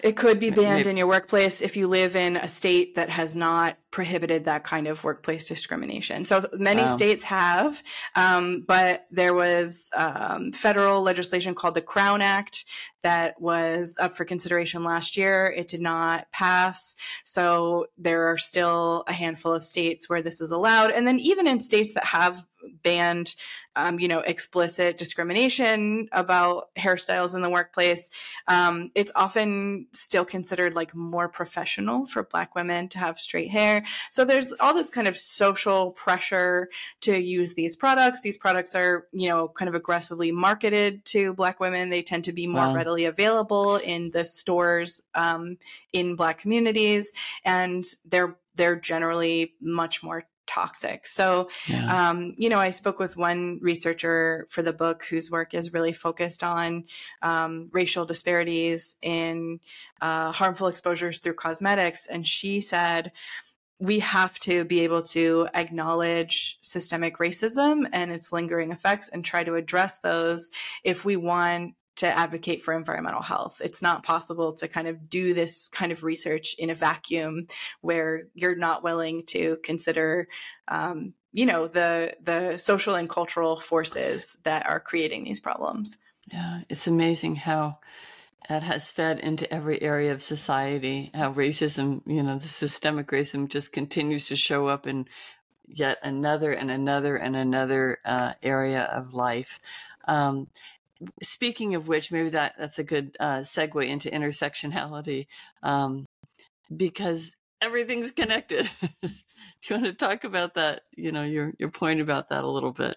It could be banned Maybe- in your workplace if you live in a state that has not prohibited that kind of workplace discrimination. So many Wow. states have, um, but there was um, federal legislation called the Crown Act that was up for consideration last year. It did not pass. So there are still a handful of states where this is allowed. And then even in states that have banned um, you know, explicit discrimination about hairstyles in the workplace, um, it's often still considered like more professional for Black women to have straight hair. So there's all this kind of social pressure to use these products. These products are, you know, kind of aggressively marketed to Black women. They tend to be more Wow. readily available in the stores um, in Black communities, and they're they're generally much more toxic. So Yeah. um, you know, I spoke with one researcher for the book whose work is really focused on um, racial disparities in uh, harmful exposures through cosmetics. And she said, we have to be able to acknowledge systemic racism and its lingering effects and try to address those if we want to advocate for environmental health. It's not possible to kind of do this kind of research in a vacuum where you're not willing to consider um, you know the the social and cultural forces that are creating these problems Yeah, it's amazing how that has fed into every area of society. How racism, you know, the systemic racism just continues to show up in yet another and another and another uh, area of life. Um, speaking of which, maybe that that's a good uh, segue into intersectionality, um, because everything's connected. Do you want to talk about that? You know, your your point about that a little bit.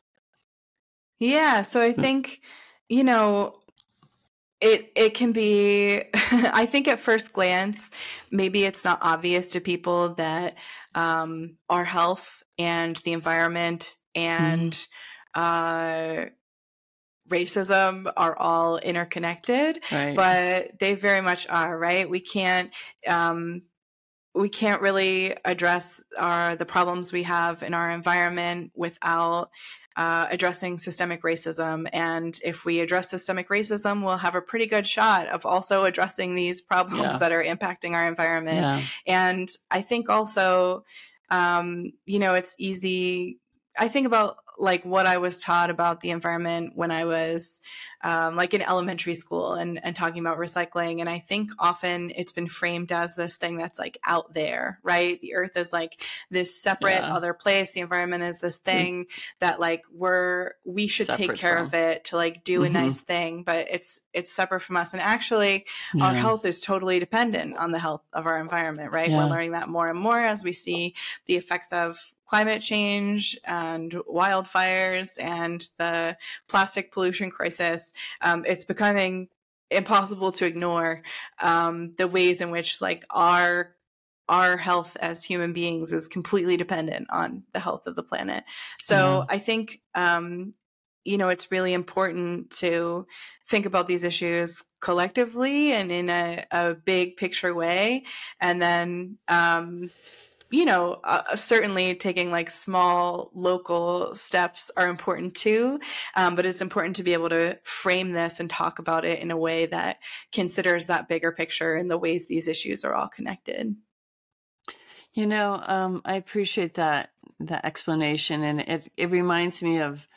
yeah so i think you know it it can be i think at first glance maybe it's not obvious to people that um, our health and the environment and uh, racism are all interconnected Right. but they very much are right we can't um we can't really address our the problems we have in our environment without uh, addressing systemic racism and if we address systemic racism we'll have a pretty good shot of also addressing these problems Yeah. that are impacting our environment yeah. and I think also, um, you know, it's easy. I think about like what I was taught about the environment when I was um, like in elementary school and, and talking about recycling. And I think often it's been framed as this thing that's like out there, right? The earth is like this separate Yeah. other place. The environment is this thing that like we're, we should take care from. of it to like do a Mhm. nice thing, but it's, it's separate from us. And actually, our health is totally dependent on the health of our environment, right? Yeah. We're learning that more and more as we see the effects of climate change and wildfires and the plastic pollution crisis. Um, it's becoming impossible to ignore um, the ways in which like our our health as human beings is completely dependent on the health of the planet. So I think um, you know it's really important to think about these issues collectively and in a, a big picture way, and then um, you know uh, certainly taking like small local steps are important too. Um, but it's important to be able to frame this and talk about it in a way that considers that bigger picture and the ways these issues are all connected. You know, um, I appreciate that that explanation, and it it reminds me of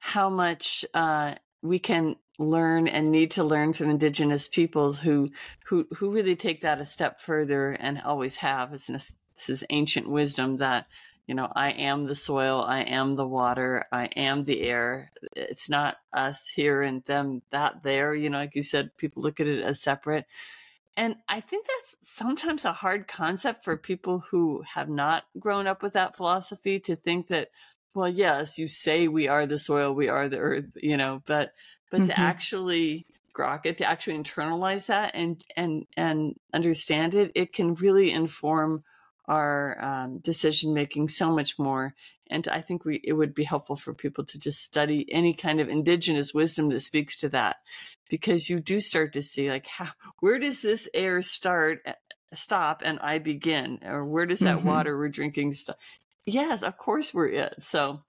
how much uh, we can learn and need to learn from Indigenous peoples who who who really take that a step further and always have. It's this is ancient wisdom that you know I am the soil, I am the water, I am the air. It's not us here and them that there. You know, like you said, people look at it as separate. And I think that's sometimes a hard concept for people who have not grown up with that philosophy to think that, well, yes, you say we are the soil, we are the earth, you know, but but Mhm. to actually grok it, to actually internalize that and and and understand it, it can really inform our um, decision making so much more And I think we, it would be helpful for people to just study any kind of indigenous wisdom that speaks to that, because you do start to see like, how, where does this air start, eh, stop, and I begin, or where does that mm-hmm. water we're drinking stop? Yes, of course we're it. So,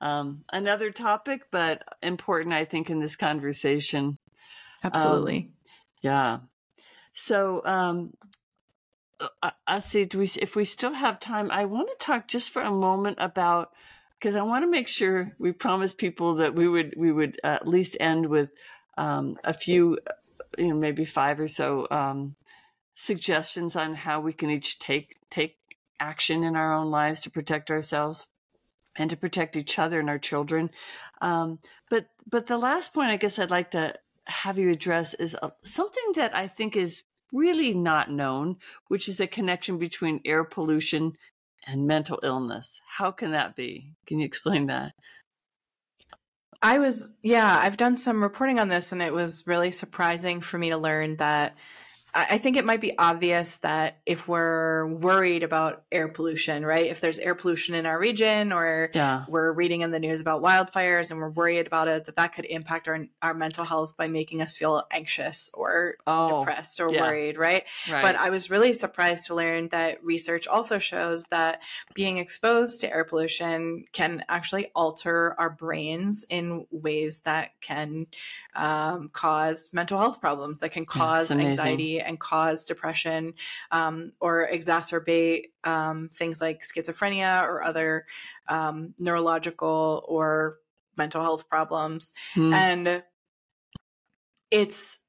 um, another topic, but important, I think, in this conversation. Absolutely. Um, yeah. So, um, I see. Do we, if we still have time, I want to talk just for a moment about because I want to make sure we promise people that we would we would at least end with um, a few, you know, maybe five or so um, suggestions on how we can each take take action in our own lives to protect ourselves and to protect each other and our children. Um, but but the last point I guess I'd like to have you address is uh, something that I think is really not known, which is a connection between air pollution and mental illness. How can that be? Can you explain that? I was, yeah, I've done some reporting on this, and it was really surprising for me to learn that I think it might be obvious that if we're worried about air pollution, right? If there's air pollution in our region or yeah. we're reading in the news about wildfires and we're worried about it, that that could impact our, our mental health by making us feel anxious or oh, depressed or yeah. worried, right? right? But I was really surprised to learn that research also shows that being exposed to air pollution can actually alter our brains in ways that can um, cause mental health problems, that can cause anxiety and cause depression um, or exacerbate um, things like schizophrenia or other um, neurological or mental health problems. Mm. And it's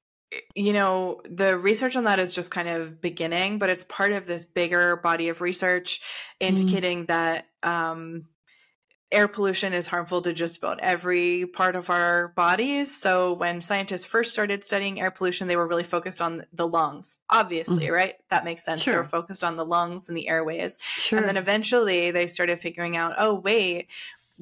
you know the research on that is just kind of beginning but it's part of this bigger body of research hmm. indicating mm. that um, air pollution is harmful to just about every part of our bodies. So when scientists first started studying air pollution, they were really focused on the lungs, obviously, mm-hmm. right? That makes sense. Sure. They were focused on the lungs and the airways. Sure. And then eventually they started figuring out, oh, wait,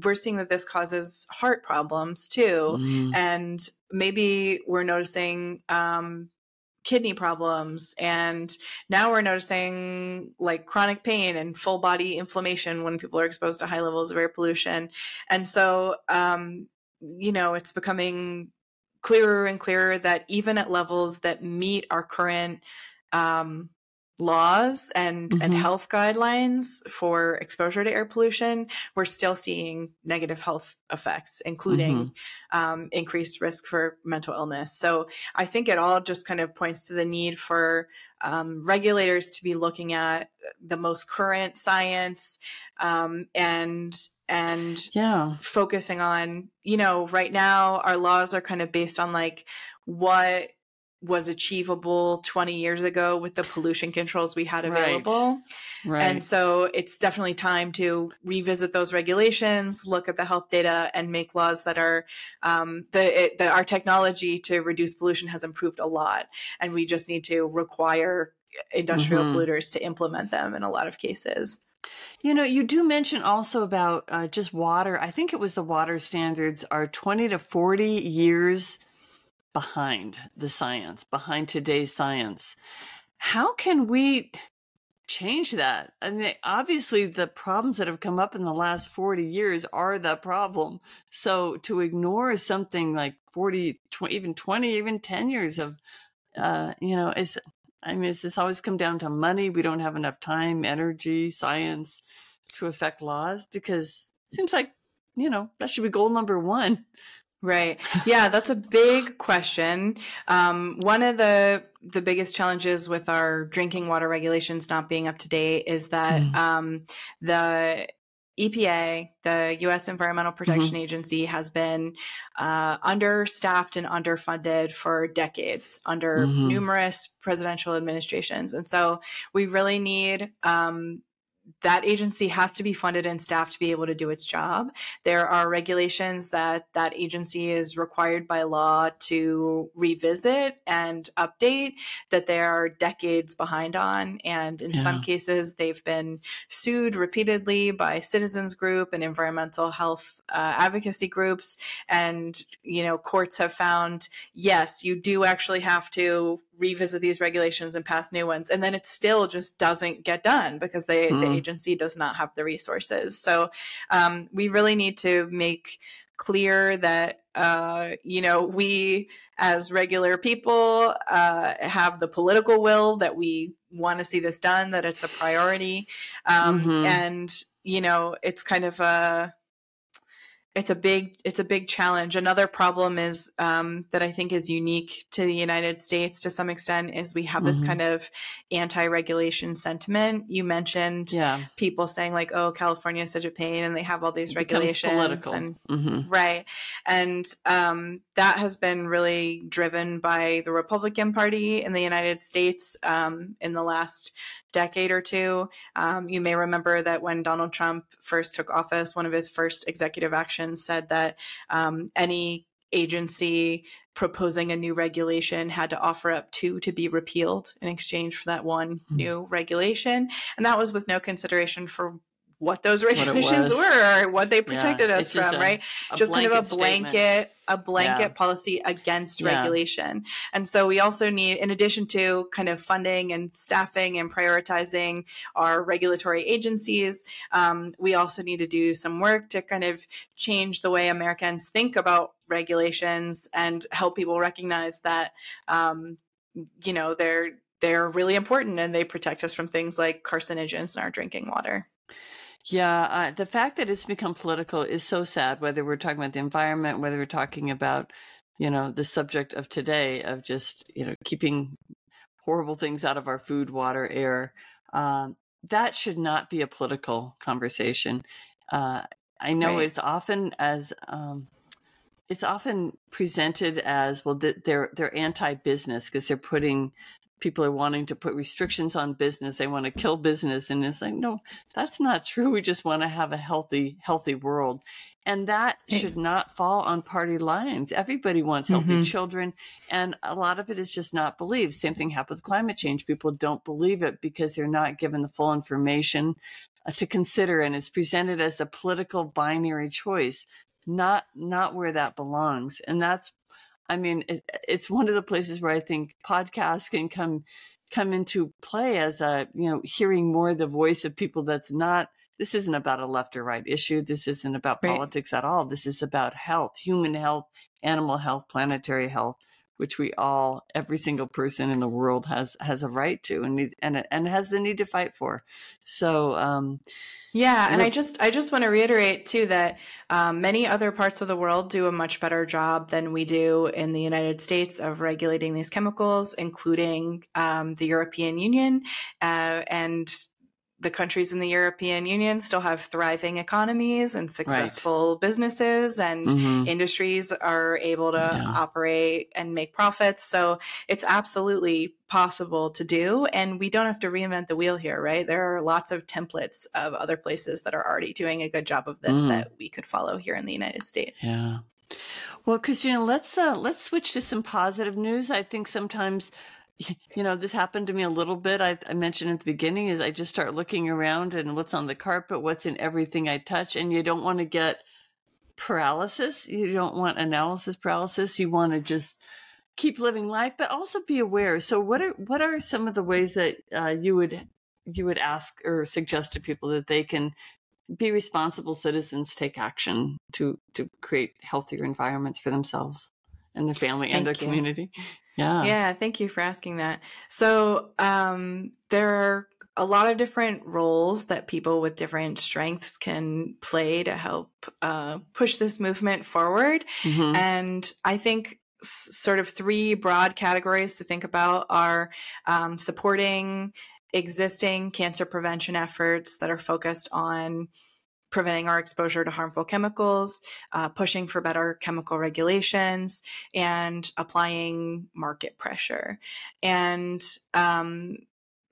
we're seeing that this causes heart problems too. Mm-hmm. And maybe we're noticing um, kidney problems and now we're noticing like chronic pain and full body inflammation when people are exposed to high levels of air pollution. And so um, you know it's becoming clearer and clearer that even at levels that meet our current um, laws and mm-hmm. and health guidelines for exposure to air pollution, we're still seeing negative health effects, including mm-hmm. um, increased risk for mental illness. So I think it all just kind of points to the need for um, regulators to be looking at the most current science um, and and yeah focusing on you know right now our laws are kind of based on like what was achievable 20 years ago with the pollution controls we had available. Right. right. And so it's definitely time to revisit those regulations, look at the health data, and make laws that are um, the, it, the our technology to reduce pollution has improved a lot, and we just need to require industrial mm-hmm. polluters to implement them in a lot of cases. You know, you do mention also about uh, just water. I think it was the water standards are 20 to 40 years behind the science, behind today's science. How can we change that? I mean, obviously, the problems that have come up in the last 40 years are the problem. So to ignore something like 40, 20, even 20, even 10 years of, uh, you know, is, I mean, it's, it's always come down to money. We don't have enough time, energy, science to affect laws because it seems like, you know, that should be goal number one. Right. Yeah, that's a big question. Um, one of the the biggest challenges with our drinking water regulations not being up to date is that mm. um, the EPA, the U.S. Environmental Protection mm-hmm. Agency, has been uh, understaffed and underfunded for decades under mm-hmm. numerous presidential administrations, and so we really need um, that agency has to be funded and staffed to be able to do its job. There are regulations that that agency is required by law to revisit and update that they are decades behind on. And in yeah. some cases, they've been sued repeatedly by citizens group and environmental health uh, advocacy groups. And, you know, courts have found, yes, you do actually have to revisit these regulations and pass new ones and then it still just doesn't get done because they mm-hmm. the agency does not have the resources. So um, we really need to make clear that uh, you know we as regular people uh, have the political will that we want to see this done that it's a priority um, mm-hmm. and you know it's kind of a it's a big it's a big challenge another problem is um, that i think is unique to the united states to some extent is we have mm-hmm. this kind of anti-regulation sentiment you mentioned yeah. people saying like oh california is such a pain and they have all these it regulations and mm-hmm. right and um, that has been really driven by the republican party in the united states um, in the last decade or two. Um, you may remember that when Donald Trump first took office, one of his first executive actions said that um, any agency proposing a new regulation had to offer up two to be repealed in exchange for that one mm-hmm. new regulation. And that was with no consideration for what those regulations what were or what they protected yeah, us from, a, right? A just kind of a blanket, statement. a blanket yeah. policy against yeah. regulation. And so we also need, in addition to kind of funding and staffing and prioritizing our regulatory agencies, um, we also need to do some work to kind of change the way Americans think about regulations and help people recognize that, um, you know, they're they're really important and they protect us from things like carcinogens in our drinking water. Yeah, uh, the fact that it's become political is so sad. Whether we're talking about the environment, whether we're talking about, you know, the subject of today of just you know keeping horrible things out of our food, water, air, um, that should not be a political conversation. Uh, I know right. it's often as um, it's often presented as well that they're they're anti-business because they're putting people are wanting to put restrictions on business they want to kill business and it's like no that's not true we just want to have a healthy healthy world. And that should not fall on party lines. Everybody wants healthy mm-hmm. children and a lot of it is just not believed. Same thing happened with climate change people don't believe it because they're not given the full information uh, to consider and it's presented as a political binary choice not not where that belongs and that's I mean, it, it's one of the places where I think podcasts can come come into play as a you know hearing more the voice of people that's not this isn't about a left or right issue this isn't about right. politics at all this is about health human health animal health planetary health which we all every single person in the world has has a right to and need, and and has the need to fight for. So um yeah and i just i just want to reiterate too that um, many other parts of the world do a much better job than we do in the united states of regulating these chemicals including um, the european union uh, and the countries in the European Union still have thriving economies and successful right. businesses, and mm-hmm. industries are able to yeah. operate and make profits. So it's absolutely possible to do. And we don't have to reinvent the wheel here, right? There are lots of templates of other places that are already doing a good job of this mm. that we could follow here in the United States. Yeah. Well, Kristina, let's uh, let's switch to some positive news. I think sometimes you know, this happened to me a little bit. I, I, mentioned at the beginning is I just start looking around and what's on the carpet, what's in everything I touch, and you don't want to get paralysis. You don't want analysis paralysis. You want to just keep living life, but also be aware. So, what are what are some of the ways that uh, you would you would ask or suggest to people that they can be responsible citizens, take action to to create healthier environments for themselves and their family Thank and their you. community? Yeah. Yeah. Thank you for asking that. So, um, there are a lot of different roles that people with different strengths can play to help uh, push this movement forward. Mm-hmm. And I think s- sort of three broad categories to think about are um, supporting existing cancer prevention efforts that are focused on preventing our exposure to harmful chemicals, uh, pushing for better chemical regulations, and applying market pressure. And um,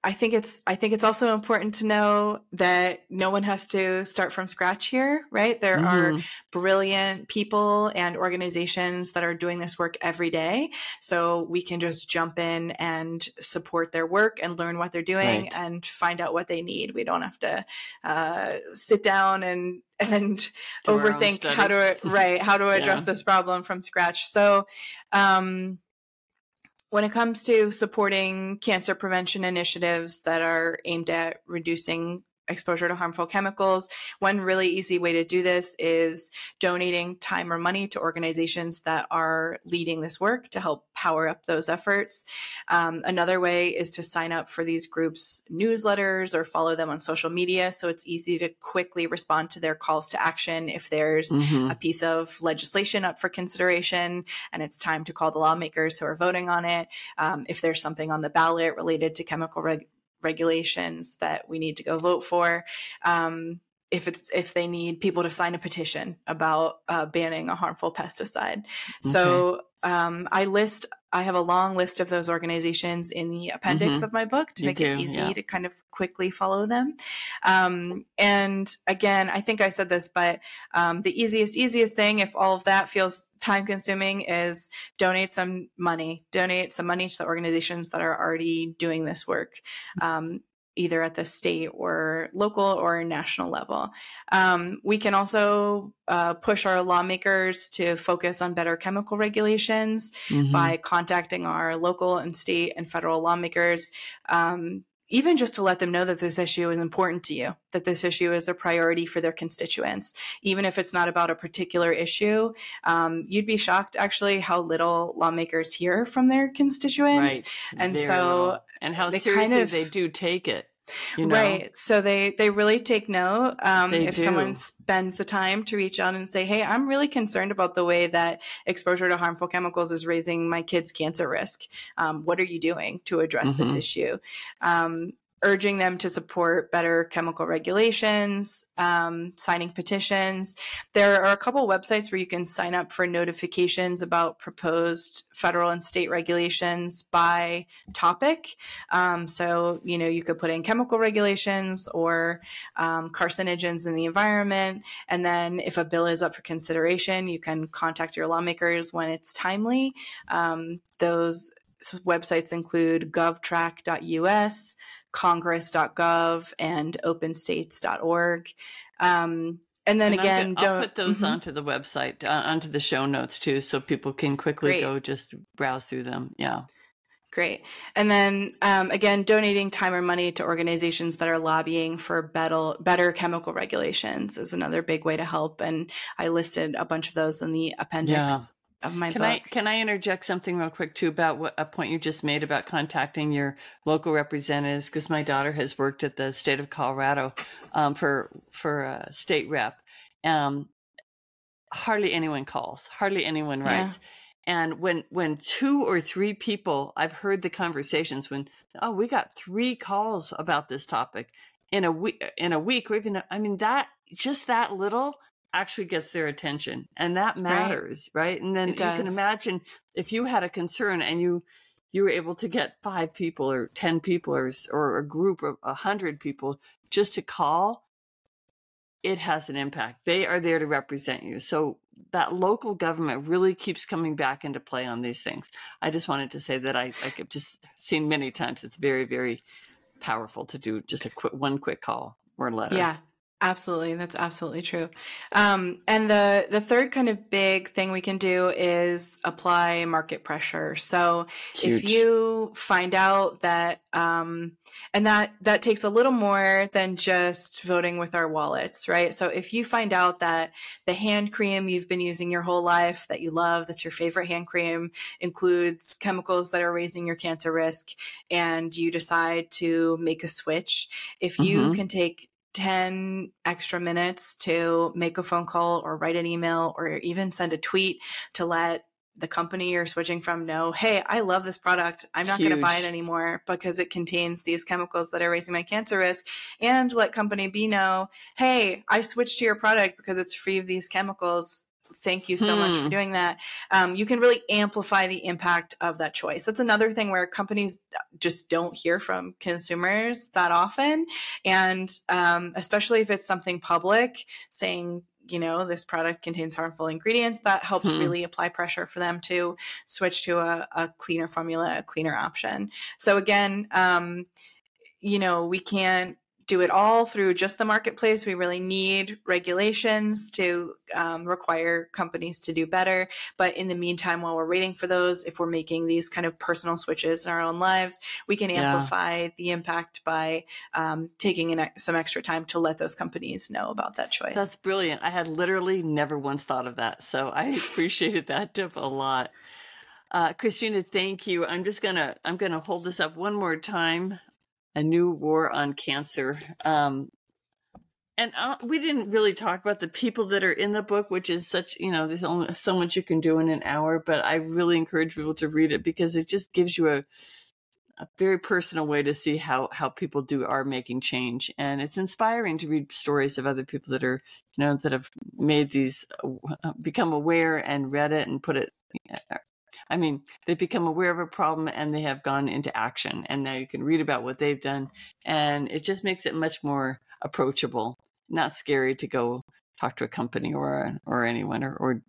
I think it's I think it's also important to know that no one has to start from scratch here, right? There mm-hmm. are brilliant people and organizations that are doing this work every day. So we can just jump in and support their work and learn what they're doing right. and find out what they need. We don't have to uh, sit down and and Do overthink how to right how to address yeah. this problem from scratch. So um when it comes to supporting cancer prevention initiatives that are aimed at reducing exposure to harmful chemicals. One really easy way to do this is donating time or money to organizations that are leading this work to help power up those efforts. Um, another way is to sign up for these groups' newsletters or follow them on social media so it's easy to quickly respond to their calls to action if there's mm-hmm. a piece of legislation up for consideration and it's time to call the lawmakers who are voting on it. Um, if there's something on the ballot related to chemical reg- regulations that we need to go vote for. Um, if it's if they need people to sign a petition about uh, banning a harmful pesticide. Okay. So um, I list I have a long list of those organizations in the appendix mm-hmm. of my book to you make do, it easy yeah. to kind of quickly follow them. Um, and again, I think I said this, but um, the easiest, easiest thing, if all of that feels time consuming, is donate some money. Donate some money to the organizations that are already doing this work. Um, either at the state or local or national level. Um, we can also uh, push our lawmakers to focus on better chemical regulations mm-hmm. by contacting our local and state and federal lawmakers. Um, even just to let them know that this issue is important to you, that this issue is a priority for their constituents, even if it's not about a particular issue. Um, you'd be shocked actually how little lawmakers hear from their constituents. Right. And so, little. and how seriously kind of, they do take it. You know? Right. So they they really take note. Um, if do. someone spends the time to reach out and say, "Hey, I'm really concerned about the way that exposure to harmful chemicals is raising my kids' cancer risk. Um, what are you doing to address mm-hmm. this issue?" Um, urging them to support better chemical regulations, um, signing petitions. There are a couple websites where you can sign up for notifications about proposed federal and state regulations by topic. Um, so, you know, you could put in chemical regulations or um, carcinogens in the environment. And then if a bill is up for consideration, you can contact your lawmakers when it's timely. Um, those websites include govtrack.us, congress.gov and openstates.org. Um, and then and again, I'll don't put those mm-hmm. onto the website, uh, onto the show notes too, so people can quickly Great. go just browse through them. Yeah. Great. And then um, again, donating time or money to organizations that are lobbying for better, better chemical regulations is another big way to help. And I listed a bunch of those in the appendix of my can book. I can I interject something real quick too about what a point you just made about contacting your local representatives? Because my daughter has worked at the state of Colorado um, for for a state rep. Um, hardly anyone calls. Hardly anyone writes. Yeah. And when when two or three people, I've heard the conversations when oh we got three calls about this topic in a week in a week or even I mean that just that little actually gets their attention and that matters right, right? and then you can imagine if you had a concern and you you were able to get five people or 10 people or, or a group of a 100 people just to call it has an impact. They are there to represent you. So that local government really keeps coming back into play on these things. I just wanted to say that i i've just seen many times it's very very powerful to do just a quick one quick call or letter. Yeah Absolutely, that's absolutely true. Um, and the the third kind of big thing we can do is apply market pressure. So Huge. if you find out that, um, and that that takes a little more than just voting with our wallets, right? So if you find out that the hand cream you've been using your whole life that you love, that's your favorite hand cream, includes chemicals that are raising your cancer risk, and you decide to make a switch, if you mm-hmm. can take 10 extra minutes to make a phone call or write an email or even send a tweet to let the company you're switching from know, hey, I love this product. I'm not going to buy it anymore because it contains these chemicals that are raising my cancer risk. And let company B know, hey, I switched to your product because it's free of these chemicals. Thank you so hmm. much for hmm. doing that. Um, you can really amplify the impact of that choice. That's another thing where companies just don't hear from consumers that often. And um, especially if it's something public saying, you know, this product contains harmful ingredients, that helps hmm. really apply pressure for them to switch to a, a cleaner formula, a cleaner option. So again, um, you know, we can't do it all through just the marketplace. We really need regulations to um, require companies to do better. But in the meantime, while we're waiting for those, if we're making these kind of personal switches in our own lives, we can amplify yeah. the impact by um, taking an, some extra time to let those companies know about that choice. That's brilliant. I had literally never once thought of that. So I appreciated that tip a lot. Uh, Kristina, thank you. I'm just gonna I'm gonna hold this up one more time. A new war on cancer. Um, and uh, we didn't really talk about the people that are in the book, which is such you know there's only so much you can do in an hour. But I really encourage people to read it because it just gives you a a very personal way to see how how people do are making change and it's inspiring to read stories of other people that are you know that have made these uh, become aware and read it and put it I mean, they've become aware of a problem and they have gone into action. And now you can read about what they've done. And it just makes it much more approachable, not scary to go talk to a company or or anyone or, or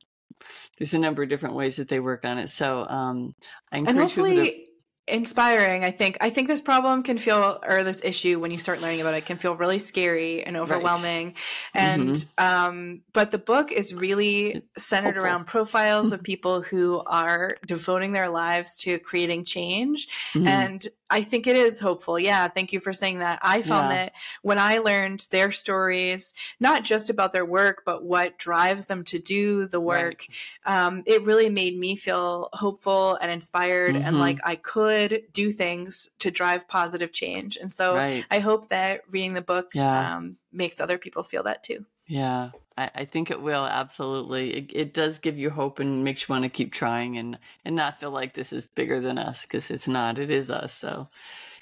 there's a number of different ways that they work on it. So um, I encourage and hopefully inspiring i think i think this problem can feel or this issue when you start learning about it can feel really scary and overwhelming right. and mm-hmm. um, but the book is really centered Hopeful. around profiles of people who are devoting their lives to creating change mm-hmm. and I think it is hopeful. Yeah. Thank you for saying that. I found yeah. that when I learned their stories, not just about their work, but what drives them to do the work, right. um, it really made me feel hopeful and inspired mm-hmm. and like I could do things to drive positive change. And so right. I hope that reading the book yeah. um, makes other people feel that too. Yeah, I, I, think it will absolutely. It, it, does give you hope and makes you want to keep trying and and not feel like this is bigger than us because it's not. It is us. So,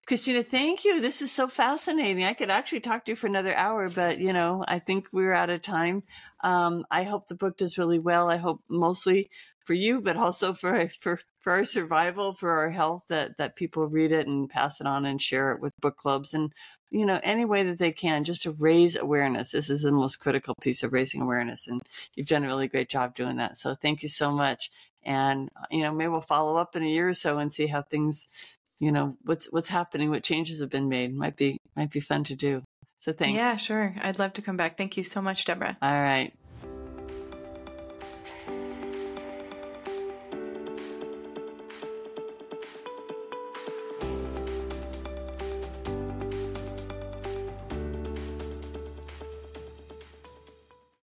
Kristina, thank you. This was so fascinating. I could actually talk to you for another hour, but you know, I think we're out of time. Um, I hope the book does really well. I hope mostly for you, but also for for for our survival, for our health, that that people read it and pass it on and share it with book clubs and you know any way that they can just to raise awareness. This is the most critical piece of raising awareness, and you've done a really great job doing that. So thank you so much. And uh, you know maybe we'll follow up in a year or so and see how things, you know what's what's happening, what changes have been made. Might be might be fun to do. So thanks. Yeah, sure. I'd love to come back. Thank you so much, Deborah. All right.